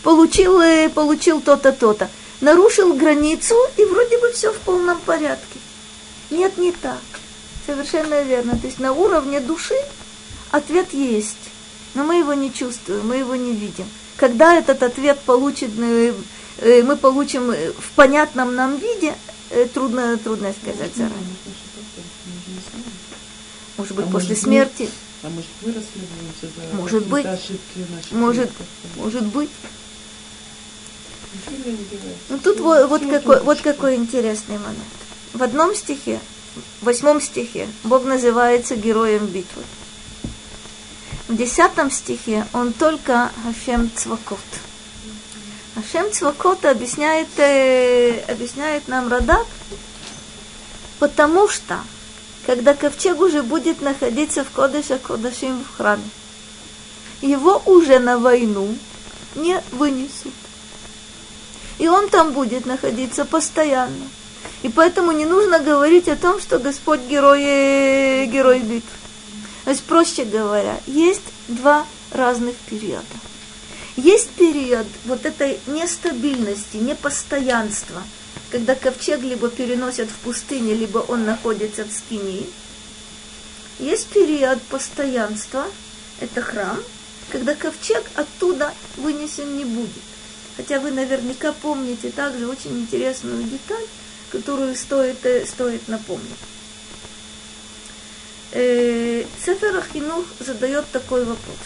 получил, э, получил то-то, то-то. Нарушил границу, и вроде бы все в полном порядке. Нет, не так. Совершенно верно. То есть на уровне души ответ есть, но мы его не чувствуем, мы его не видим. Когда этот ответ получит, э, э, мы получим в понятном нам виде, э, трудно, трудно сказать заранее. Может быть, а после может смерти. Быть, а может, мы расследуемся за может быть, ошибки может, может быть. Ну тут вот, вот, какой, вот какой интересный момент. В одном стихе, в восьмом стихе, Бог называется героем битвы. В десятом стихе он только Хашем Цвакот. Хашем Цвакот объясняет, э, объясняет нам Радак, потому что, когда ковчег уже будет находиться в Кодыше Кодашим в храме, его уже на войну не вынесут. И он там будет находиться постоянно. И поэтому не нужно говорить о том, что Господь герой, э, герой битвы. То есть, проще говоря, есть два разных периода. Есть период вот этой нестабильности, непостоянства, когда ковчег либо переносят в пустыне, либо он находится в скинии. Есть период постоянства, это храм, когда ковчег оттуда вынесен не будет. Хотя вы наверняка помните также очень интересную деталь, которую стоит, э, стоит напомнить. Э, Сефер Ахинух задает такой вопрос.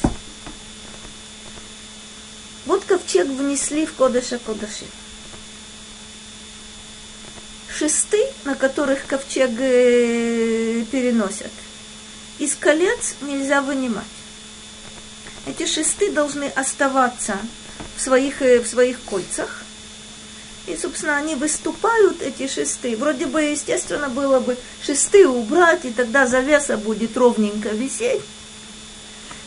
Вот ковчег внесли в Кодыша Кодаши. Шесты, на которых ковчег э, переносят, из колец нельзя вынимать. эти шесты должны оставаться в своих, э, в своих кольцах. И, собственно, они выступают, эти шесты. Вроде бы, естественно, было бы шесты убрать, и тогда завеса будет ровненько висеть.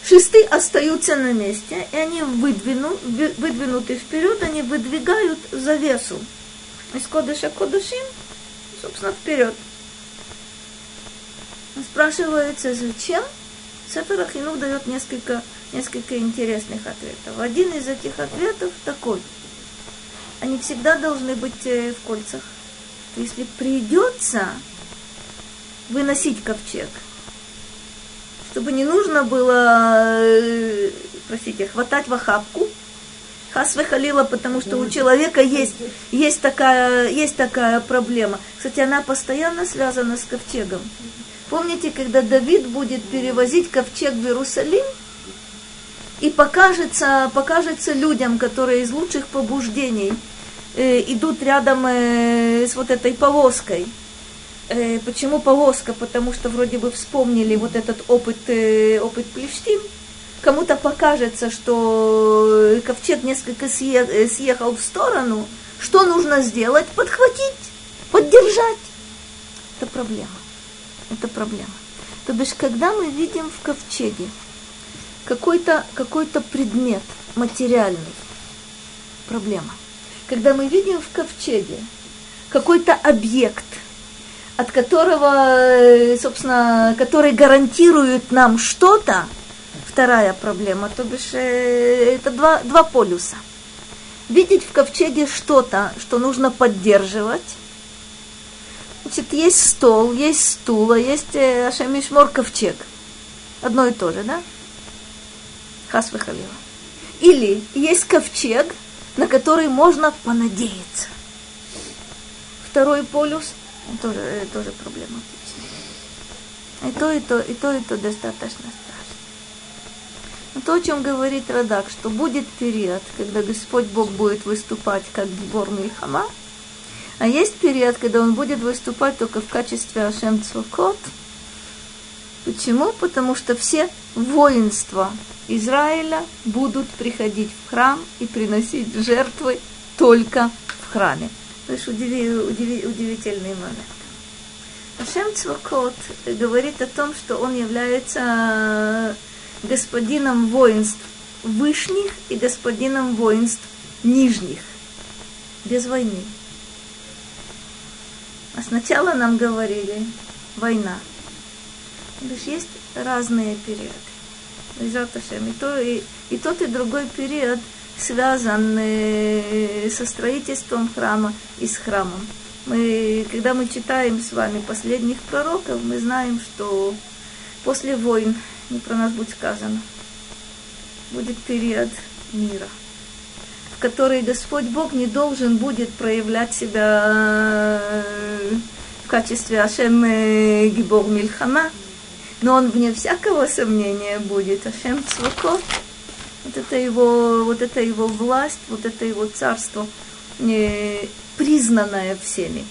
Шесты остаются на месте, и они выдвину, выдвинуты вперед, они выдвигают завесу из Кодыша Кодышим, собственно, вперед. Спрашивается, зачем? Сефер Ахинух дает несколько, несколько интересных ответов. Один из этих ответов такой. Они всегда должны быть э, в кольцах. Если придется выносить ковчег, чтобы не нужно было, э, простите, хватать в охапку, Хас халила, потому что у человека есть, есть, такая, есть такая проблема. Кстати, она постоянно связана с ковчегом. Помните, когда Давид будет перевозить ковчег в Иерусалим, и покажется, покажется людям, которые из лучших побуждений э, идут рядом э, с вот этой повозкой. Э, почему повозка? Потому что вроде бы вспомнили вот этот опыт, э, опыт Плештим. Кому-то покажется, что ковчег несколько съехал в сторону. Что нужно сделать? Подхватить, поддержать. Это проблема. Это проблема. То бишь, когда мы видим в ковчеге какой-то какой предмет материальный, проблема. Когда мы видим в ковчеге какой-то объект, от которого, собственно, который гарантирует нам что-то, вторая проблема, то бишь э, это два, два полюса. Видеть в ковчеге что-то, что нужно поддерживать, Значит, есть стол, есть стул, а есть э, Ашемишмор ковчег. Одно и то же, да? Хас выхалила. Или есть ковчег, на который можно понадеяться. Второй полюс тоже, э, тоже проблематичный. И то, и то, и то, и то достаточно страшно. Но то, о чем говорит Радак, что будет период, когда Господь Бог будет выступать как Гибор Мильхама – а есть период, когда он будет выступать только в качестве Ашем Цвакот. Почему? Потому что все воинства Израиля будут приходить в храм и приносить жертвы только в храме. Есть удиви, удиви, удивительный момент. Ашем Цвакот говорит о том, что он является господином воинств вышних и господином воинств нижних, без войны. А сначала нам говорили война. Лишь есть разные периоды. И, то, и, и тот, и другой период связан со строительством храма и с храмом. Мы, когда мы читаем с вами последних пророков, мы знаем, что после войн, не про нас будет сказано, будет период мира – которой Господь Бог не должен будет проявлять себя э, в качестве Ашем э, Гибор Мильхама, но он вне всякого сомнения будет Ашем Цвакот. Вот это его, вот это его власть, вот это его царство, не признанное всеми.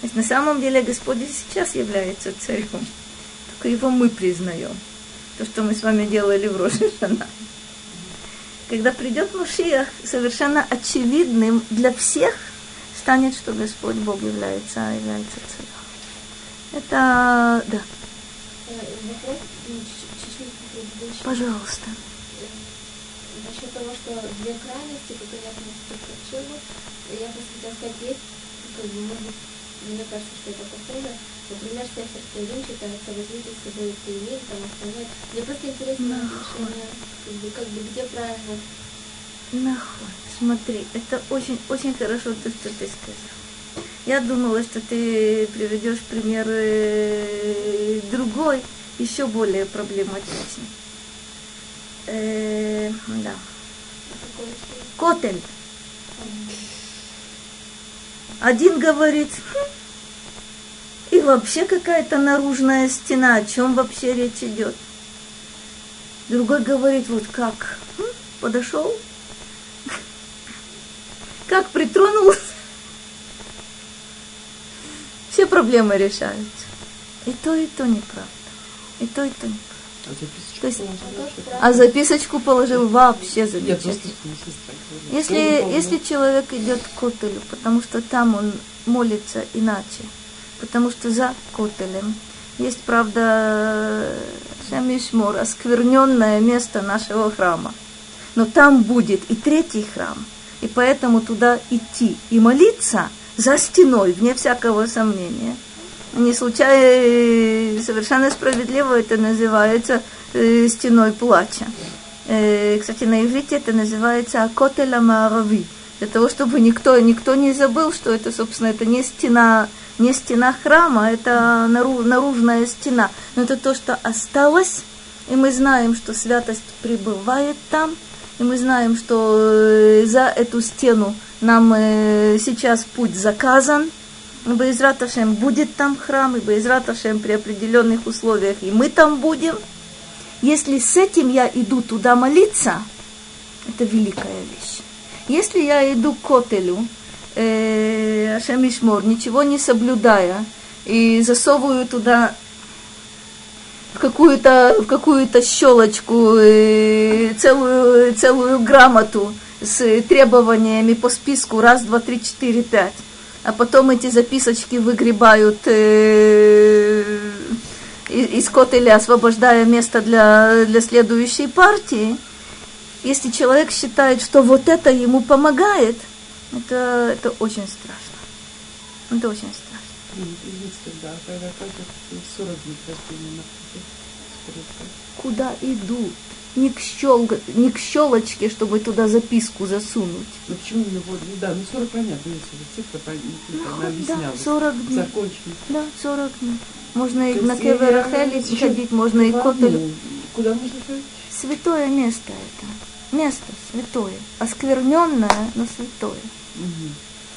То есть на самом деле Господь сейчас является царем, только его мы признаем. То, что мы с вами делали в Рошишана когда придет Машиах, совершенно очевидным для всех станет, что Господь Бог является, является царем. Это, да. Пожалуйста. Насчет того, что две крайности, как они относятся к Ковчегу, я просто хотела сказать, есть, как бы, может быть, мне кажется, что это похоже. Например, Сефер Тилим считается возьмите с собой Тилим, там остальное. Мне просто интересно отношение, как бы, как бы, где правильно. Нахуй. Смотри, это очень, очень хорошо то, что ты сказал. Я думала, что ты приведешь пример другой, еще более проблематичный. Э, да. Котель. Один говорит, хм, и вообще какая-то наружная стена, о чем вообще речь идет. Другой говорит, вот как, хм, подошел, как притронулся, все проблемы решаются. И то, и то неправда. И то, и то неправда. А записочку То есть- положила, А записочку положил вообще замечательно. Если, если человек идет к котелю, потому что там он молится иначе, потому что за котелем есть, правда, Шамишмор, оскверненное место нашего храма. Но там будет и третий храм, и поэтому туда идти и молиться за стеной, вне всякого сомнения. Не случайно, совершенно справедливо это называется э, стеной плача. Э, кстати, на иврите это называется Акотеля Маарави. Для того, чтобы никто, никто не забыл, что это, собственно, это не стена, не стена храма, это нару- наружная стена. Но это то, что осталось, и мы знаем, что святость пребывает там, и мы знаем, что э, за эту стену нам э, сейчас путь заказан. Ашем будет там храм, и Ашем при определенных условиях, и мы там будем. Если с этим я иду туда молиться, это великая вещь. Если я иду к Котелю, э, Ашем Ишмор, ничего не соблюдая, и засовываю туда в какую-то, в какую-то щелочку э, целую, целую грамоту с требованиями по списку раз, два, три, четыре, пять, а потом эти записочки выгребают э, из котеля, освобождая место для, для следующей партии, если человек считает, что вот это ему помогает, это, это очень страшно. Это очень страшно. Единственное, да, когда как это 40 дней рождения на пути. Сколько? Куда идут? Не к, щел- не к щелочке, чтобы туда записку засунуть. Ну почему вот, ну да, ну 40 понятно, если цифра, понятно, она Да, объясняла. 40 дней. Закончено. Да, 40 дней. Можно и на еще ходить, можно и к Котелю. Ну, Куда можно ходить? Святое место это. Место святое. Оскверненное, но святое. Мгм.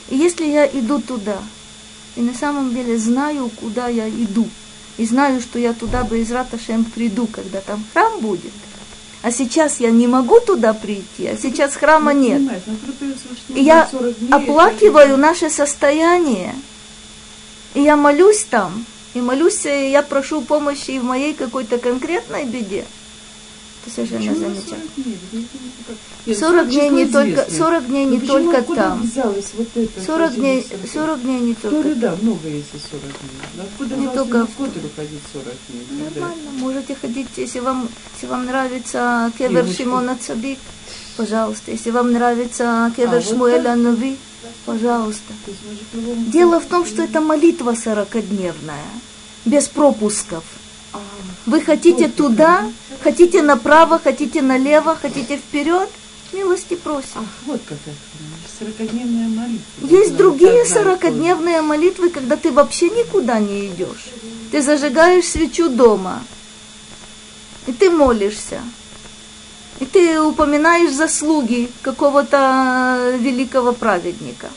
И если я иду туда, и на самом деле знаю, куда я иду, и знаю, что я туда бы из Раташем приду, когда там храм будет, а сейчас я не могу туда прийти, а сейчас храма Ну, нет, и я 40 дней, оплакиваю наше состояние, и я молюсь там, и молюсь, и я прошу помощи и в моей какой-то конкретной беде. Это совершенно замечательно. 40 дней? Не понимаю, как- Нет, 40 дней не человек только, известный. 40 дней Ну, не только там. вот это? 40 Почему дней, 40? 40 дней не То только ли да, много если 40 дней. Откуда Не только в- Котелю ходить 40 дней? Нормально, можете ходить, если вам, если вам нравится Кевер Девочка. Шимона Цадик, пожалуйста. Если вам нравится Кевер А, Шмуэля? Нави, пожалуйста. Дело в том, что это молитва сорокодневная, без пропусков. Вы хотите туда, хотите направо, хотите налево, хотите вперед, милости просим. Ах, вот как это. Сорокодневная молитва. Есть другие сорокодневные молитвы, когда ты вообще никуда не идешь. Ты зажигаешь свечу дома, и ты молишься. И ты упоминаешь заслуги какого-то великого праведника.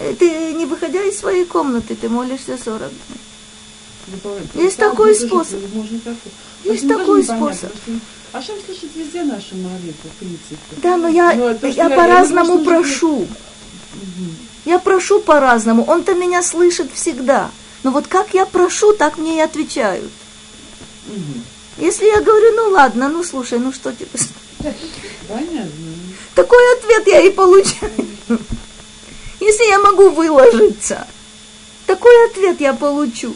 И ты, не выходя из своей комнаты, ты молишься 40 дней. Есть Так, такой способ. Есть такой способ. А Шам слышит везде наши молитвы, в принципе. Да, но я, Ну, это я что, по-разному нужно- прошу. Мгм. Я прошу по-разному. Он-то меня слышит всегда. Но вот как я прошу, так мне и отвечают. Мгм. Если я говорю, ну ладно, ну слушай, ну что тебе... Понятно. Такой ответ я и получаю. Если я могу выложиться, такой ответ я получу.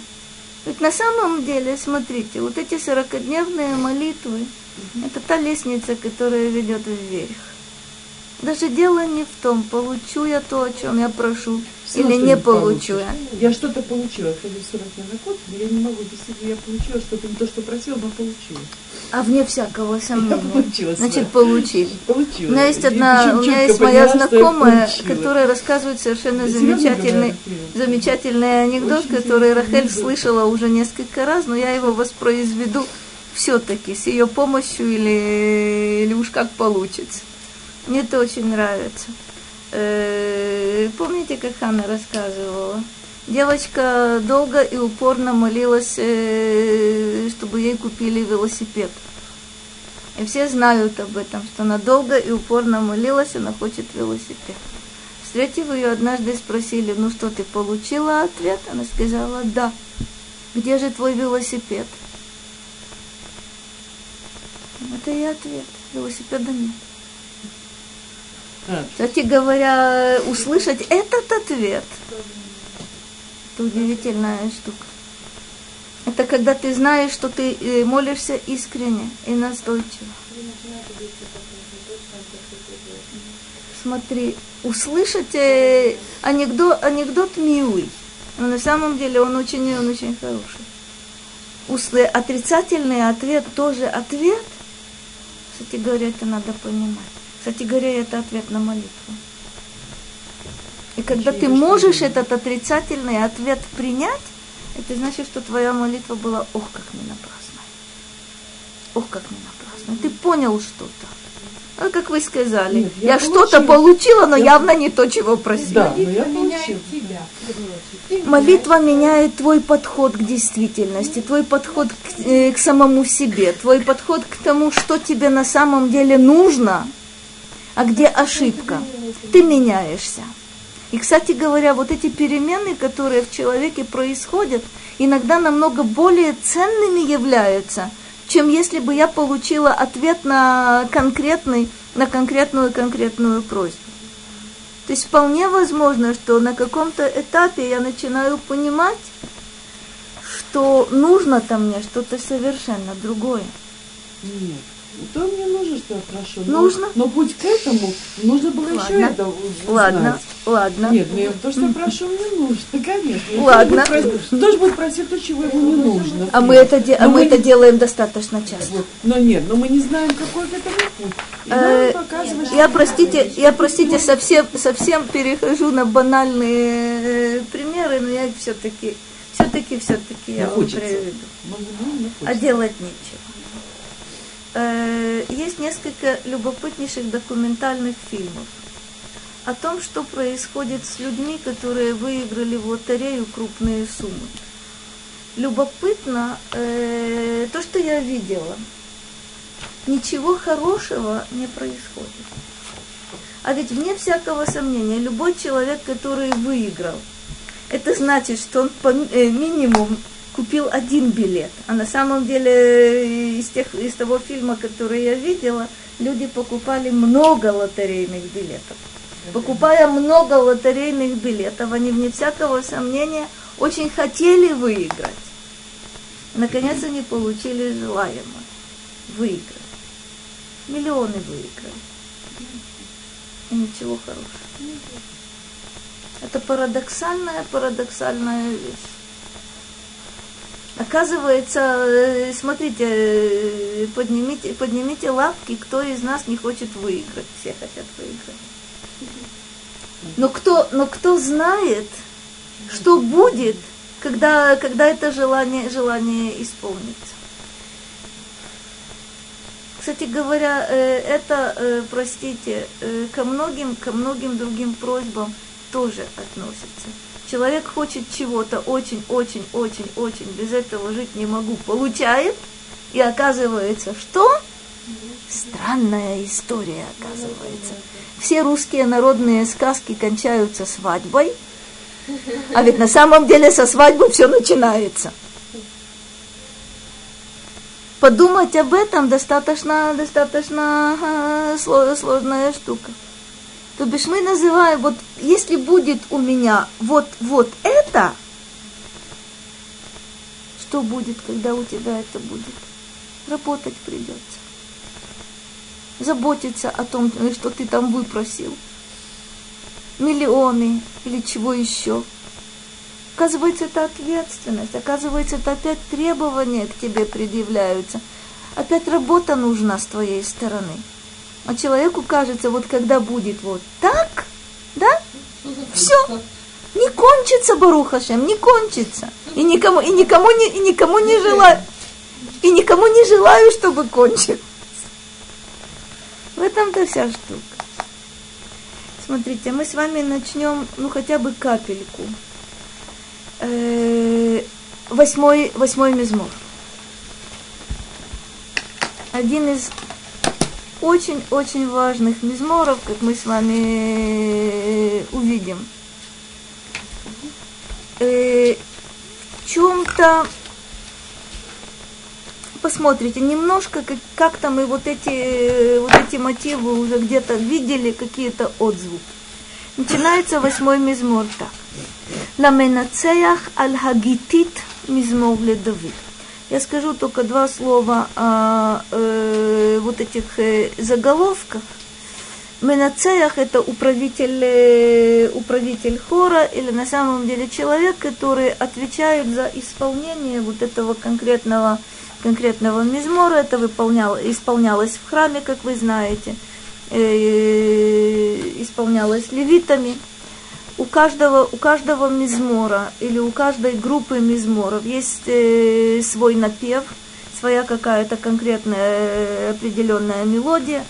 Ведь на самом деле, смотрите, вот эти сорокодневные молитвы, это та лестница, которая ведет вверх. Даже дело не в том, получу я то, о чем я прошу, Всё или не получу я. Я что-то получила, хожу 40 дней на код, но я не могу, действительно, я получила что-то, не то, что просила, но получила. А вне всякого Я сомнения. получила. Значит, получили. Получила. У меня есть одна, у меня есть моя поняла, знакомая, которая рассказывает совершенно замечательный, замечательный анекдот, Очень который Рахель слышала уже несколько раз, но я его воспроизведу все-таки с ее помощью или, или уж как получится. Мне это очень нравится. Э, Помните, как Ханна рассказывала? Девочка долго и упорно молилась, э, чтобы ей купили велосипед. И все знают об этом, что она долго и упорно молилась, она хочет велосипед. Встретив ее, однажды спросили, ну что, ты получила ответ? Она сказала, да. Где же твой велосипед? Это и ответ. Велосипеда нет. Кстати говоря, услышать этот ответ, это удивительная штука. Это когда ты знаешь, что ты э, молишься искренне и настойчиво. Смотри, услышать э, анекдот, анекдот милый, но на самом деле он очень, он очень хороший. Услы, отрицательный ответ тоже ответ. Кстати говоря, это надо понимать. Кстати говоря, это ответ на молитву. И когда ты можешь этот отрицательный ответ принять, это значит, что твоя молитва была, ох, как не напрасная. Ох, как не напрасная. Ты понял что-то. А как вы сказали, Нет, я, я получила. что-то получила, но Я- явно не то, чего просила. Да, но я меняет получил. тебя. Молитва меняет твой подход к действительности, твой подход к, э, к самому себе, твой подход к тому, что тебе на самом деле нужно, а где ошибка. Ты меняешься. И, кстати говоря, вот эти перемены, которые в человеке происходят, иногда намного более ценными являются, чем если бы я получила ответ на конкретный, на конкретную конкретную просьбу. То есть вполне возможно, что на каком-то этапе я начинаю понимать, что нужно-то мне что-то совершенно другое. Нет. То мне нужно, что я прошу. Но- Нужно? Но, путь к этому нужно было еще Ладно. это узнать. Ладно, ладно. Нет, ну я, то, что я прошу, мне нужно, конечно. Ладно. просить- Тоже будет просить то, чего ему не нужно. А мы это, де- а Но мы это не- делаем достаточно часто. Но нет, но мы не знаем, какой к этому путь. Э, Я, простите, я, простите, совсем, совсем перехожу на банальные э, примеры, но я все-таки, все-таки, все-таки я Но вам приведу. Ну, ну, ну, А делать нечего. Э, Есть несколько любопытнейших документальных фильмов о том, что происходит с людьми, которые выиграли в лотерею крупные суммы. Любопытно э, то, что я видела. Ничего хорошего не происходит. А ведь вне всякого сомнения, любой человек, который выиграл, это значит, что он по э, минимум купил один билет. А на самом деле э, из, тех, из того фильма, который я видела, люди покупали много лотерейных билетов. Покупая много лотерейных билетов, они, вне всякого сомнения, очень хотели выиграть. Наконец они получили желаемое. Выиграть. Миллионы выиграли. И ничего хорошего. Это парадоксальная, парадоксальная вещь. Оказывается, э, смотрите, э, поднимите, поднимите лапки, кто из нас не хочет выиграть. Все хотят выиграть. Но кто, но кто знает, что будет, когда, когда это желание, желание исполнится. Кстати говоря, э, это, простите, ко многим, ко многим другим просьбам тоже относится. Человек хочет чего-то очень, очень, очень, очень, без этого жить не могу, получает, и оказывается, что? Странная история оказывается. Все русские народные сказки кончаются свадьбой, а ведь на самом деле со свадьбы все начинается. Подумать об этом достаточно, достаточно сложная штука. То бишь мы называем, вот если будет у меня вот, вот это, что будет, когда у тебя это будет? Работать придется. Заботиться о том, э, что ты там выпросил. Миллионы или чего еще. Оказывается, это ответственность, оказывается, это опять требования к тебе предъявляются. Опять работа нужна с твоей стороны. А человеку кажется, вот когда будет вот так, да, все, не кончится Барухашем, не кончится. И никому, и никому не, и никому не желаю, и никому не желаю, чтобы кончилось. В этом-то вся штука. Смотрите, мы с вами начнем, ну, хотя бы капельку. Восьмой, восьмой мизмор. Один из очень-очень важных мизморов, как мы с вами увидим. Э, В чем-то посмотрите немножко, как, как там и вот эти, вот эти мотивы уже где-то видели, какие-то отзвуки. Начинается восьмой мизмор так. Ламенацеях аль-хагитит мизмор ледовид. Я скажу только два слова о э, вот этих э, заголовках. Менацеях это управитель, э, управитель хора или на самом деле человек, который отвечает за исполнение вот этого конкретного, конкретного мизмора. Это выполняло, исполнялось в храме, как вы знаете, э, исполнялось левитами у каждого, у каждого мизмора или у каждой группы мизморов есть э, свой напев, своя какая-то конкретная э, определенная мелодия.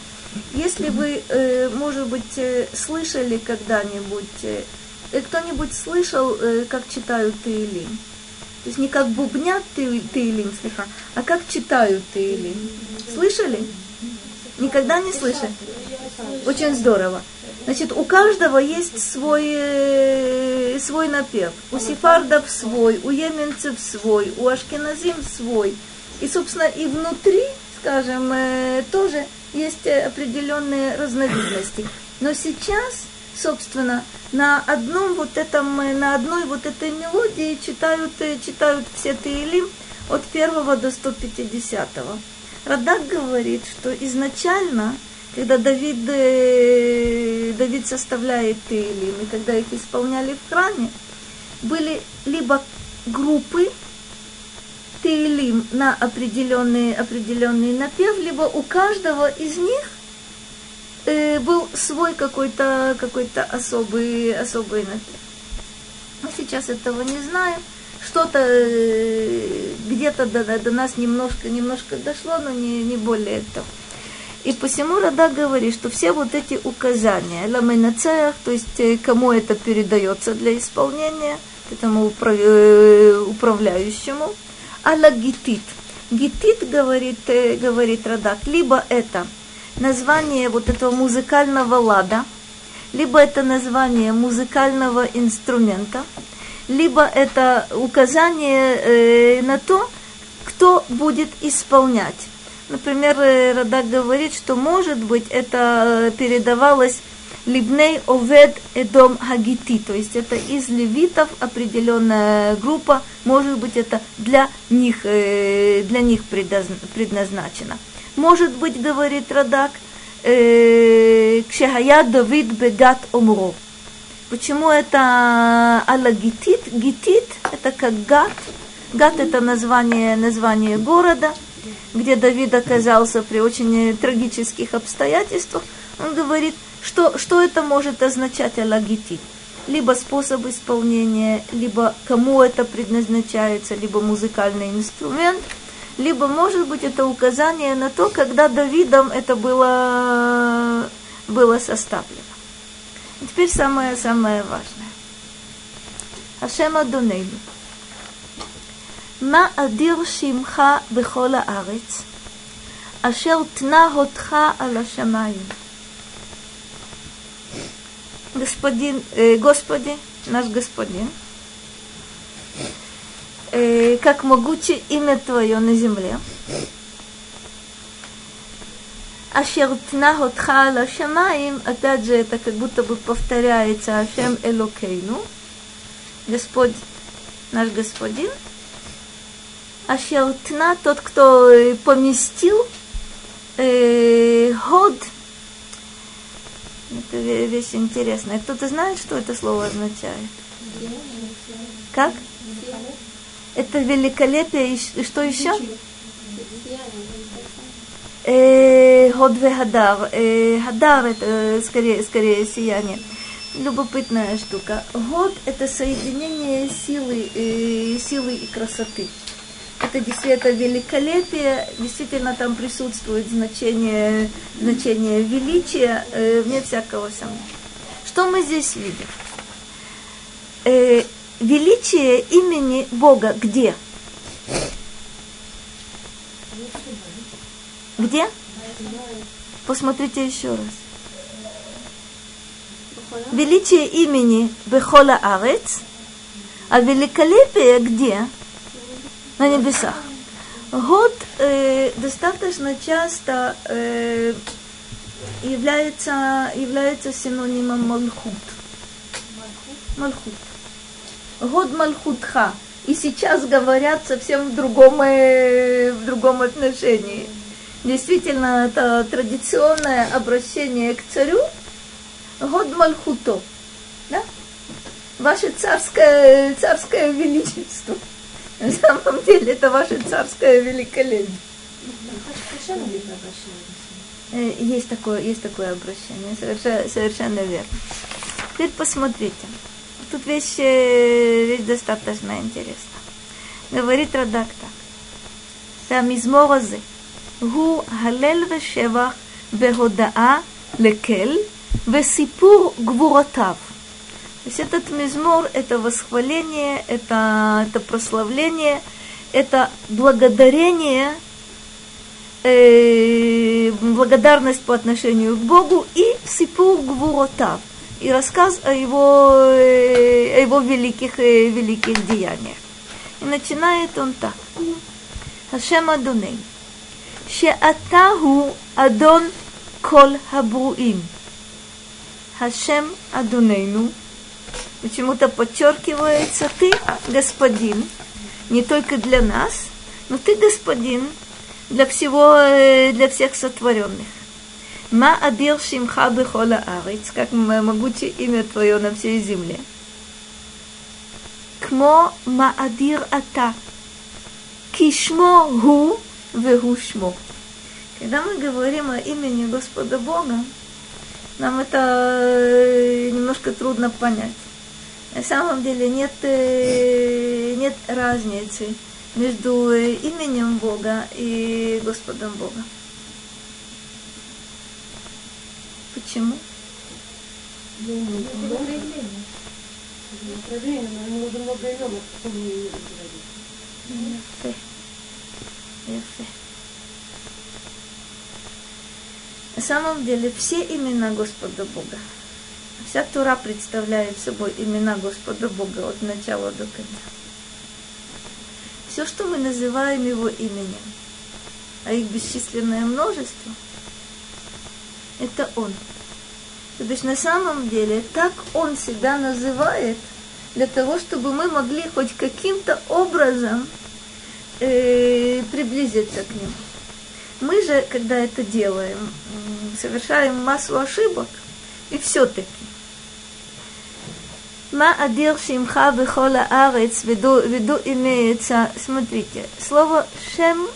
Если вы, э, может быть, э, слышали когда-нибудь, э, э кто-нибудь слышал, э, как читают Таилим? То есть не как бубнят Таилим, слегка, а как читают Таилим. Слышали? Никогда не слышали? Очень здорово. Значит, у каждого есть свой, э, свой напев. У сефардов свой, у еменцев свой, у ашкеназим свой. И, собственно, и внутри, скажем, э, тоже есть определенные разновидности. Но сейчас, собственно, на одном вот этом, э, на одной вот этой мелодии читают, читают все Таилим от первого до 150. -го. Радак говорит, что изначально когда Давид, э, Давид составляет Тейлим, и когда их исполняли в храме, были либо группы Тейлим на определенный, определенный напев, либо у каждого из них э, был свой какой-то какой особый, особый напев. Мы сейчас этого не знаем. Что-то э, где-то до, до нас немножко, немножко дошло, но не, не более того. И посему Рада говорит, что все вот эти указания, ламенацеях, то есть э, кому это передается для исполнения, этому э, управляющему, аля гитит. Гитит, говорит, э, говорит Радак, либо это название вот этого музыкального лада, либо это название музыкального инструмента, либо это указание на то, кто будет исполнять. Например, э, Радак говорит, что, может быть, это э, передавалось Либней Овед Эдом Хагити, то есть это из левитов определенная группа, может быть, это для них, э, для них предназначено. Может быть, говорит Радак, Кшехая Давид Бегат Омро. Почему это Алла Гитит? Гитит это как Гат. Гат это название, название города – где Давид оказался при очень трагических обстоятельствах, он говорит, что, что это может означать алагити. Либо способ исполнения, либо кому это предназначается, либо музыкальный инструмент, либо, может быть, это указание на то, когда Давидом это было, было составлено. Теперь самое-самое важное. Ашем Адонейну. מה אדיר שמך בכל הארץ, אשר תנה אותך על השמיים. Господин, э, Господи, наш Господин, э, как могуче имя Твое на земле. Ашер тнахотха лашамаим, опять же, это как будто бы повторяется Ашем Элокейну, Господь, наш Господин – Ашелтна, тот, кто э, поместил э, год. Это вещь интересная. Кто-то знает, что это слово означает? Как? Это великолепие и что еще? Э, год вегадар. Э, это скорее, скорее сияние. Любопытная штука. Год это соединение силы, силы и красоты это действительно великолепие, действительно там присутствует значение, значение величия, э, вне всякого сомнения. Что мы здесь видим? Э, величие имени Бога где? Где? Посмотрите еще раз. Величие имени Бехола Арец, а великолепие где? На небесах. Год э, достаточно часто э, является, является синонимом Малхут. Малхут. Год Малхутха. И сейчас говорят совсем в другом, э, в другом отношении. Действительно, это традиционное обращение к царю. Год Мальхуто. Да? Ваше царское, царское величество. На самом деле это ваше царское великолепие. Э, есть такое, есть такое обращение, совершенно, совершенно верно. Теперь посмотрите. Тут вещь, э, вещь достаточно интересна. Говорит Радак так. והמזמור הזה הוא הלל ושבח והודאה לקל וסיפור גבורותיו. То есть этот мизмор – это восхваление, это, это прославление, это благодарение, э, благодарность по отношению к Богу и сипур гвуротав, и рассказ о его, э, о его великих, э, великих деяниях. И начинает он так. Хашем Адуней. Шеатаху Адон Кол Хабруим. Хашем Адунейну – почему-то подчеркивается ты, господин, не только для нас, но ты господин для всего, э, для всех сотворенных. Ма адир шимха бехола арец, как могучее имя твое на всей земле. Кмо ма адир ата, кишмо гу вегу шмо. Когда мы говорим о имени Господа Бога, нам это э, немножко трудно понять. На самом деле нет, э, нет разницы между э, именем Бога и Господом Бога. Почему? На самом деле все имена Господа Бога. Вся Тура представляет собой имена Господа Бога от начала до конца. Все, что мы называем Его именем, а их бесчисленное множество, это Он. То есть на самом деле так Он себя называет для того, чтобы мы могли хоть каким-то образом э, приблизиться к Нему. Мы же, когда это делаем, совершаем массу ошибок, и все-таки Ма адир шимха бихола арец веду, веду имеется. Смотрите, слово шем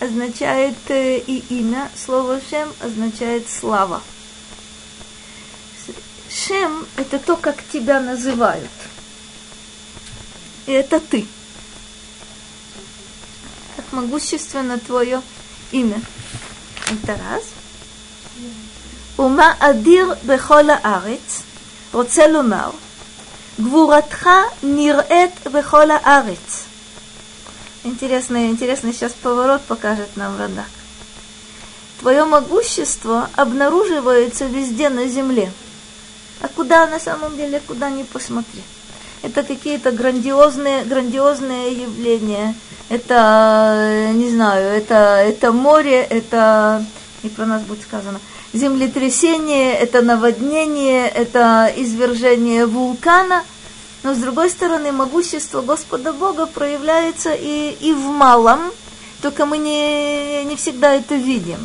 означает и имя, слово шем означает слава. Шем – это то, как тебя называют. И это ты. Как могущественно твое имя. Это раз. Ума адир бехола арец. Роцелумар – Гвуратха нирет вехола арец. Интересный, интересный сейчас поворот покажет нам Радак. Твое могущество обнаруживается везде на земле. А куда на самом деле, куда ни посмотри. Это какие-то грандиозные, грандиозные явления. Это, э, не знаю, это, это море, это и про нас будет сказано, землетрясение, это наводнение, это извержение вулкана. Но с другой стороны, могущество Господа Бога проявляется и, и в малом, только мы не, не всегда это видим.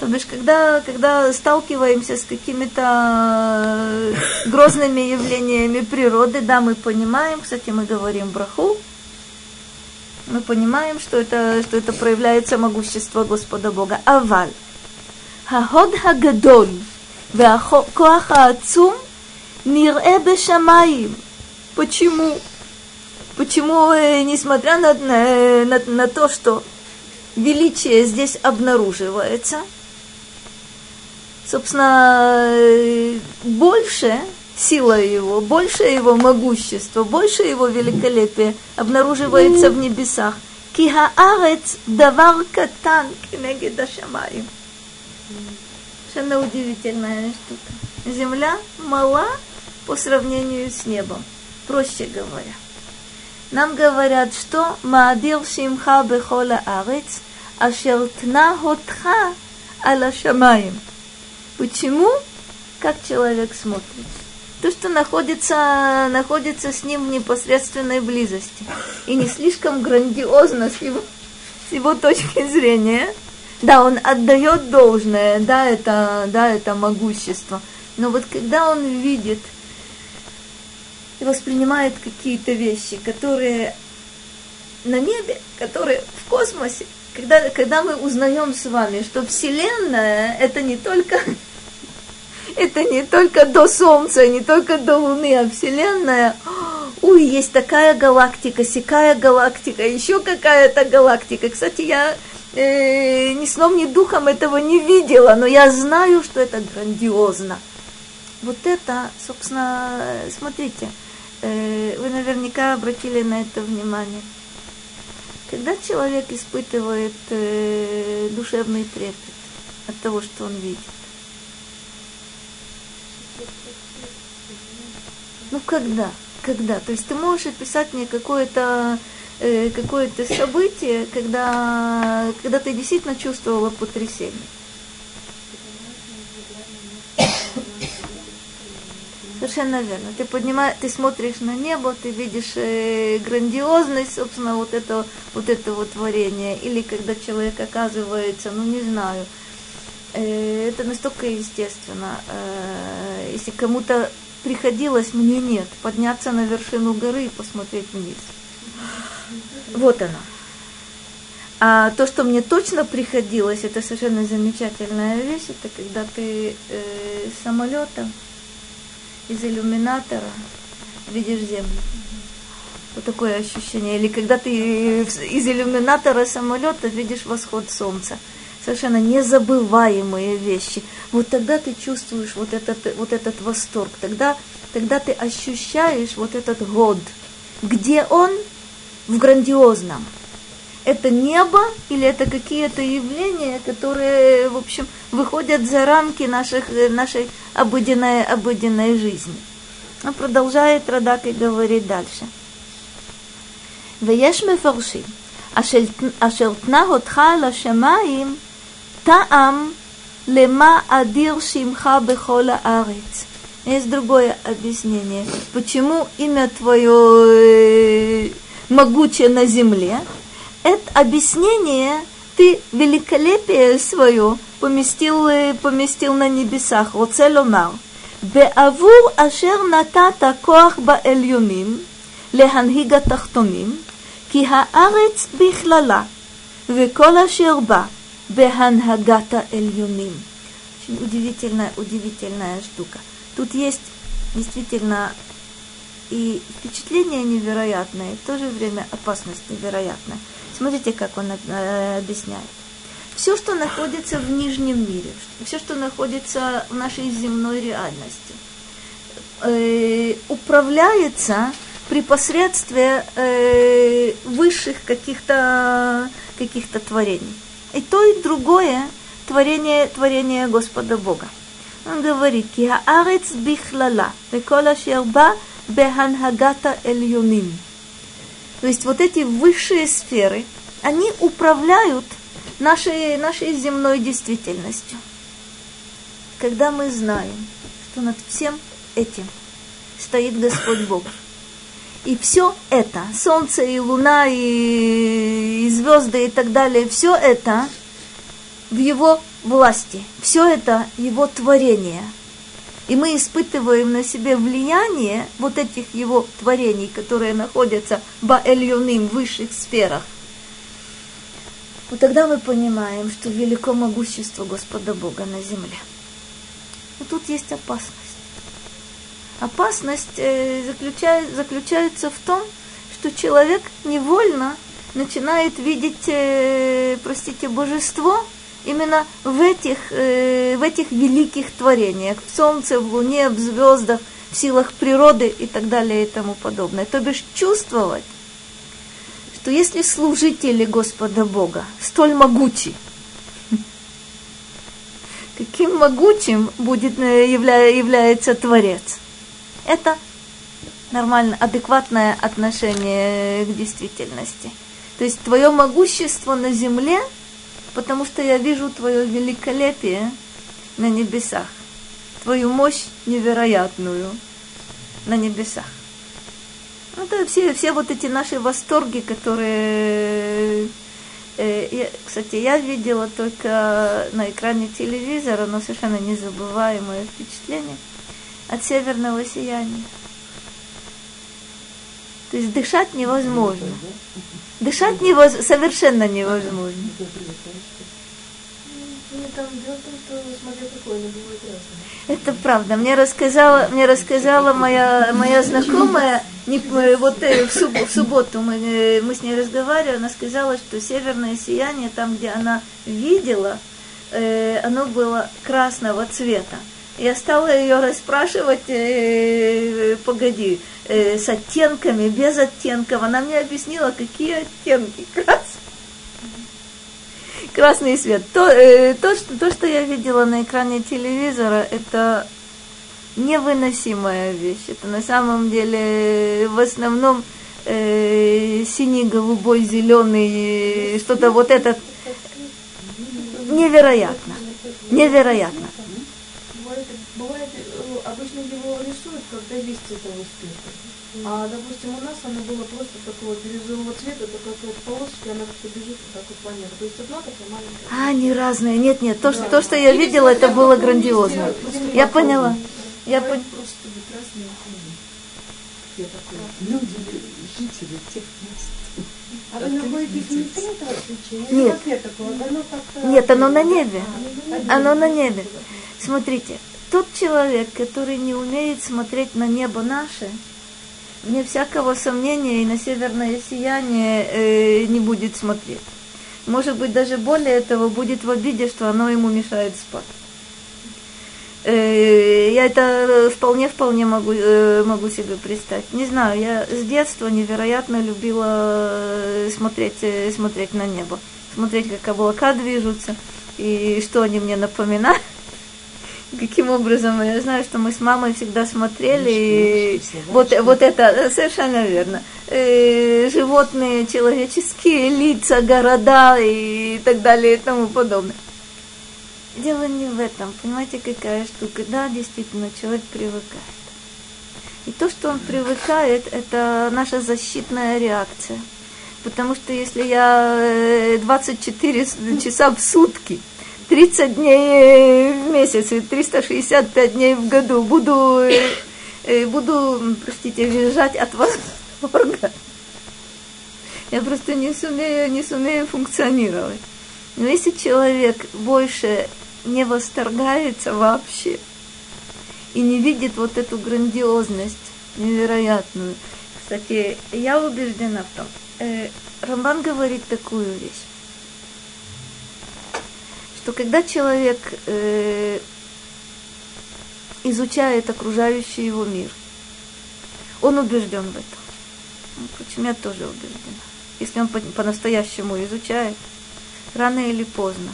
То бишь, когда, когда сталкиваемся с какими-то грозными явлениями природы, да, мы понимаем, кстати, мы говорим браху, мы понимаем, что это, что это проявляется могущество Господа Бога. Аваль. ההוד הגדול והכוח העצום נראה בשמיים. Почему? Почему, несмотря на, на, на то, что величие здесь обнаруживается, собственно, больше сила его, больше его могущества, больше его великолепия обнаруживается в небесах. Кихаарец давар катан кенегед ашамаим. совершенно удивительная штука. Земля мала по сравнению с небом, проще говоря. Нам говорят, что Маадир Шимха Бехола Арец, Ашер Тна Хотха Аля Почему? Как человек смотрит. То, что находится, находится с ним в непосредственной близости. И не слишком грандиозно с его, с его точки зрения – да, он отдает должное, да, это, да, это могущество. Но вот когда он видит и воспринимает какие-то вещи, которые на небе, которые в космосе, когда, когда мы узнаем с вами, что Вселенная это не только это не только до Солнца, не только до Луны, а Вселенная. Ой, есть такая галактика, сякая галактика, еще какая-то галактика. Кстати, я э, ни сном, ни духом этого не видела, но я знаю, что это грандиозно. Вот это, собственно, смотрите, э, вы наверняка обратили на это внимание. Когда человек испытывает э, душевный трепет от того, что он видит, ну когда? Когда? То есть ты можешь описать мне какое-то э, какое-то событие, когда, когда ты действительно чувствовала потрясение. Совершенно верно. Ты поднимаешь, ты смотришь на небо, ты видишь э, грандиозность, собственно, вот это вот это вот творение. Или когда человек оказывается, ну не знаю, э, это настолько естественно. Если кому-то приходилось, мне нет, подняться на вершину горы и посмотреть вниз. Вот оно. А то, что мне точно приходилось, это совершенно замечательная вещь, это когда ты э, с самолета из иллюминатора видишь землю. Вот такое ощущение. Или когда ты из иллюминатора самолета видишь восход солнца. Совершенно незабываемые вещи. Вот тогда ты чувствуешь вот этот, вот этот восторг. Тогда, тогда ты ощущаешь вот этот год. Где он? В грандиозном. Это небо или это какие-то явления, которые, в общем, выходят за рамки наших, нашей обыденной, обыденной жизни. Он продолжает Радак и говорит дальше. ויש מפרשים אשר תנה אותך על השמיים טעם למה אדיר שמך בכל הארץ. Есть другое объяснение. Почему имя твое могучее на земле? Это объяснение ты великолепие свое поместил, поместил на небесах. רוצה לומר, בעבור אשר נתת כוח בעליונים להנהיג התחתונים, כי הארץ בכללה וכל אשר בה בהנהגת העליונים. Очень удивительная, удивительная штука. Тут есть действительно и впечатление невероятное, и в то же время опасность невероятная. Смотрите, как он э, объясняет. Все, что находится в нижнем мире, все, что находится в нашей земной реальности, э, управляется при посредстве э, высших каких-то каких творений. И то, и другое творение, творение Господа Бога. Он говорит, «Киа арец бихлала, векола шерба бехангата эльюним. То есть вот эти высшие сферы, они управляют нашей, нашей земной действительностью. Когда мы знаем, что над всем этим стоит Господь Бог. И все это, солнце и луна и, и звезды и так далее, все это в его власти, все это его творение – и мы испытываем на себе влияние вот этих его творений, которые находятся в эльюным, высших сферах, вот тогда мы понимаем, что велико могущество Господа Бога на земле. Но тут есть опасность. Опасность э, заключает, заключается в том, что человек невольно начинает видеть, э, простите, божество – именно в этих, э, в этих великих творениях, в Солнце, в Луне, в звездах, в силах природы и так далее и тому подобное. То бишь чувствовать, что если служители Господа Бога столь могучи, каким могучим будет, э, явля, является Творец, это нормально, адекватное отношение к действительности. То есть твое могущество на земле – потому что я вижу твое великолепие на небесах, твою мощь невероятную на небесах. Это все, все вот эти наши восторги, которые... Э, я, кстати, я видела только на экране телевизора, но совершенно незабываемое впечатление от северного сияния. То есть дышать невозможно. Дышать невоз... совершенно невозможно. Это правда. Мне рассказала, мне рассказала моя, моя знакомая, не, вот э, в, суб, в субботу мы, э, мы с ней разговаривали, она сказала, что северное сияние, там, где она видела, э, оно было красного цвета. Я стала ее расспрашивать, э, погоди, э, с оттенками, без оттенков. Она мне объяснила, какие оттенки. Красный, красный свет. То, э, то, что, то, что я видела на экране телевизора, это невыносимая вещь. Это на самом деле в основном э, синий, голубой, зеленый, что-то вот это невероятно. Невероятно. Бывает, бывает, э, обычно его рисуют, когда есть этого спирта. А, допустим, у нас она была просто такого бирюзового цвета, такая вот полосочка, она как бежит вот так вот по небу. То есть одна такая маленькая. А, они разные. Нет, нет, то, да. что, то, что я видела, это было грандиозно. Я поняла. Я поняла. Просто прекрасные Люди, жители тех мест. А вы находитесь внутри этого случая? Нет. Нет, оно на небе. Оно на небе. Смотрите, тот человек, который не умеет смотреть на небо наше, вне всякого сомнения и на северное сияние э, не будет смотреть. Может быть, даже более этого будет в обиде, что оно ему мешает спать. Э, я это вполне-вполне могу, э, могу себе представить. Не знаю, я с детства невероятно любила э, смотреть, э, смотреть на небо. Смотреть, как облака движутся и что они мне напоминают каким образом, я знаю, что мы с мамой всегда смотрели, и вот, вот это совершенно верно. Э, животные, человеческие лица, города и так далее и тому подобное. Дело не в этом, понимаете, какая штука. Да, действительно, человек привыкает. И то, что он привыкает, это наша защитная реакция. Потому что если я 24 э, часа в сутки 30 дней в месяц и 365 дней в году буду, э, буду простите, визжать от восторга. Я просто не сумею, не сумею функционировать. Но если человек больше не восторгается вообще и не видит вот эту грандиозность невероятную. Кстати, я убеждена в том, э, Рамбан говорит такую вещь что когда человек э, изучает окружающий его мир, он убежден в этом. Ну, впрочем, я тоже убеждена. Если он по-настоящему изучает, рано или поздно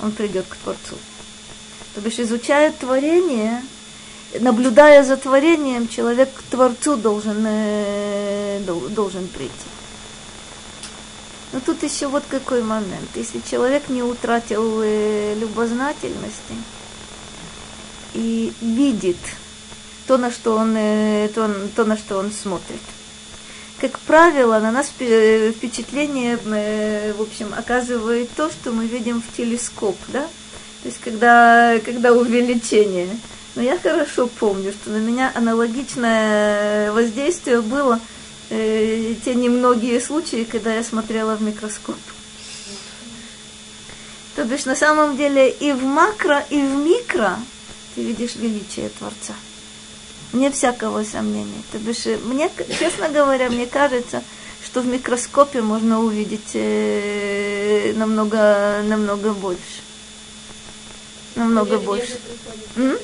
он придет к Творцу. То бишь, изучая творение, наблюдая за творением, человек к Творцу должен, э, должен прийти. Но тут еще вот какой момент. Если человек не утратил э, любознательности и видит то, на что он, э, то, то, на что он смотрит. Как правило, на нас э, впечатление, в общем, оказывает то, что мы видим в телескоп, да? То есть, когда, когда увеличение. Но я хорошо помню, что на меня аналогичное воздействие было – э, те немногие случаи, когда я смотрела в микроскоп. То бишь, на самом деле, и в макро, и в микро ты видишь величие Творца. Вне всякого сомнения. То бишь, мне, честно говоря, мне кажется, что в микроскопе можно увидеть э, намного, намного больше. Намного больше. М?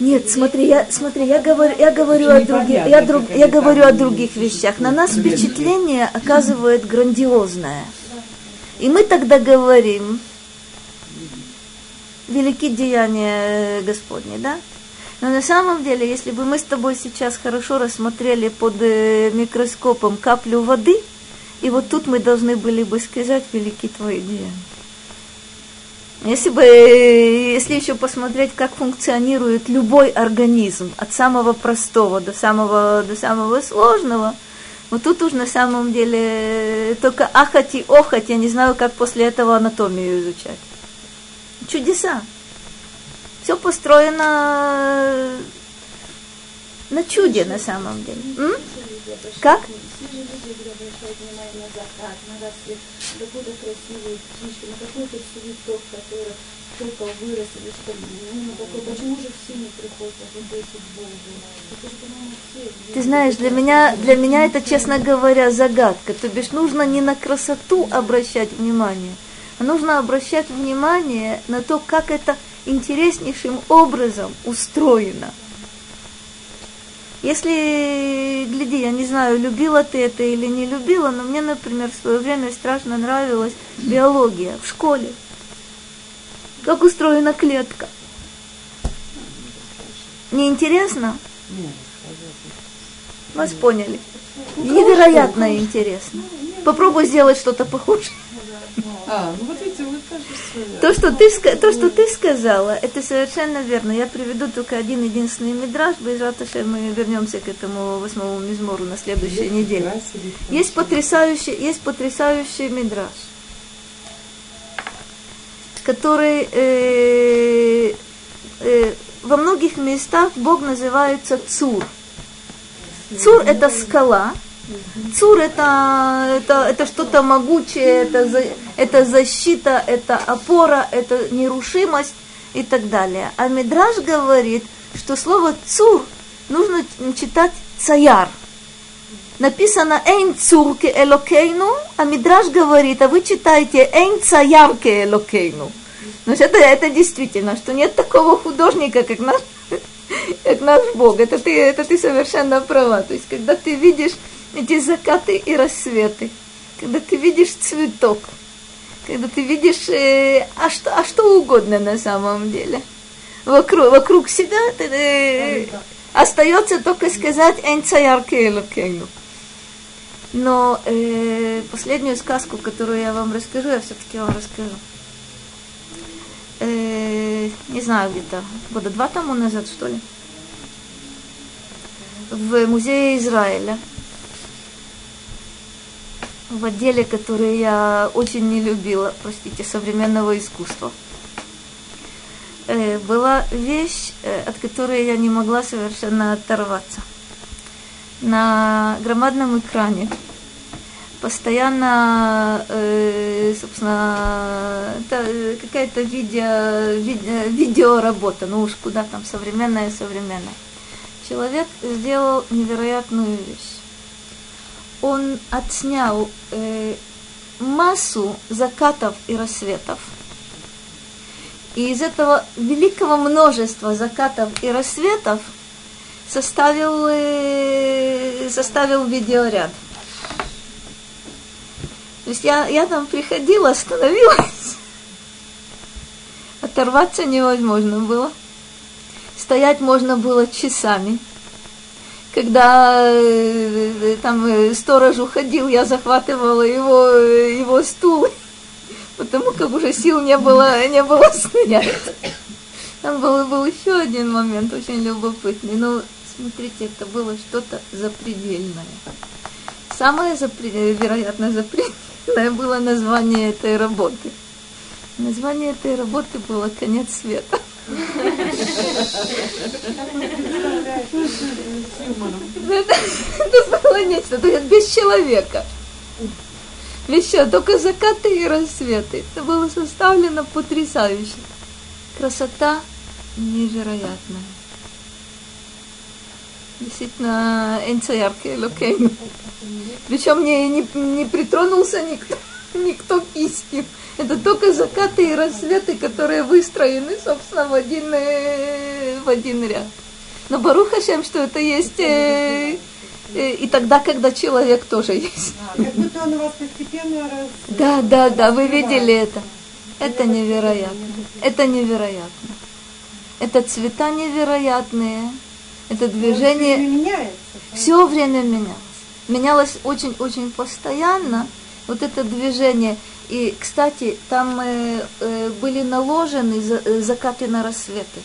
Нет, смотри, я, смотри, я говорю, я говорю о других, я, друг, я говорю о других вещах. На нас впечатление оказывает грандиозное. И мы тогда говорим, велики деяния Господни, да? Но на самом деле, если бы мы с тобой сейчас хорошо рассмотрели под э, микроскопом каплю воды И вот тут мы должны были бы сказать, велики твои деяния. Если бы, если еще посмотреть, как функционирует любой организм, от самого простого до самого, до самого сложного, вот тут уж на самом деле только ахать и охать, я не знаю, как после этого анатомию изучать. Чудеса. Все построено на чуде на самом деле. М? Как? Ты знаешь, для меня, для меня это, честно говоря, загадка. То бишь нужно не на красоту обращать внимание, а нужно обращать внимание на то, как это интереснейшим образом устроено. Если, гляди, я не знаю, любила ты это или не любила, но мне, например, в свое время страшно нравилась биология в школе. Как устроена клетка. Неинтересно? Вас поняли. Невероятно интересно. Попробуй сделать что-то похожее. А, ну вот видите, вы тоже свое. То, что ты, то, что ты сказала, это совершенно верно. Я приведу только один единственный мидраж. Без раташа мы вернемся к этому восьмому мизмору на следующей неделе. Есть потрясающий, есть потрясающий мидраж, который э, э, во многих местах Бог называется Цур. Цур – это скала, Цур это, это, это что-то могучее, это, за- это защита, это опора, это нерушимость и так далее. А Мидраж говорит, что слово цур нужно читать цаяр. Написано «Эйн цур ке элокейну», а Мидраж говорит, а вы читаете «Эйн цаяр ке элокейну». Значит, это, это действительно, что нет такого художника, как наш, как наш Бог. Это ты, это ты совершенно права. То есть, когда ты видишь эти закаты и рассветы, когда ты видишь цветок, когда ты видишь, э, а, что, а что угодно на самом деле, вокруг, вокруг себя ты, э, остается только сказать «Эн цаярке элокейну». Но э, последнюю сказку, которую я вам расскажу, я все-таки вам расскажу. Э, не знаю, где-то года два тому назад, что ли, в музее Израиля, в отделе, который я очень не любила, простите, современного искусства, э, была вещь, э, от которой я не могла совершенно оторваться. На громадном экране постоянно, э, собственно, какая-то видео, видео, видеоработа, ну уж куда там, современная, современная. Человек сделал невероятную вещь. Он отснял э, массу закатов и рассветов. И из этого великого множества закатов и рассветов составил, э, составил видеоряд. То есть я, я там приходила, остановилась. Оторваться невозможно было. Стоять можно было часами. Когда э, там э, сторож уходил, я захватывала его, э, его стул, потому как уже сил не было, не было стоять. Там был, был еще один момент очень любопытный. Ну, смотрите, это было что-то запредельное. Самое, запре- вероятно, запредельное было название этой работы. Название этой работы было «Конец света». Это, это было нечто, то есть без человека. Человека, только закаты и рассветы. Это было составлено потрясающе. Красота невероятная. Действительно, энцеярки локейну. Причем не, не, не притронулся никто, никто кистью. Это только закаты и рассветы, которые выстроены, собственно, в один, э, в один ряд. Но Барух Хашем, что это есть э, э, и тогда, когда человек тоже есть. Как будто он у вас постепенно раз... Да, да, да, вы видели это. Это невероятно. Это невероятно. Это цвета невероятные. Это Движение все время менялось. менялось очень-очень постоянно, вот это движение. И, кстати, там э, э, были наложены за, э, закаты на рассветы.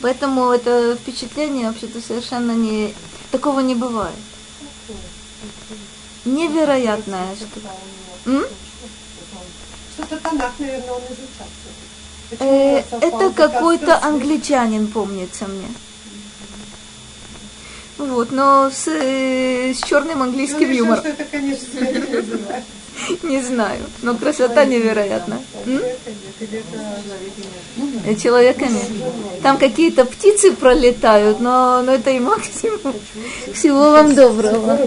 Поэтому это впечатление вообще-то совершенно не... Такого не бывает. Невероятная штука. М? Что-то Танах, наверное, он изучал. Э, это какой-то англичанин, помнится мне. Вот, но с, э, с черным английским решил, юмором. что это, конечно, не называется. Не знаю, но красота Э, Человека нет. Там какие-то птицы пролетают, но, но это и максимум. Всего вам доброго.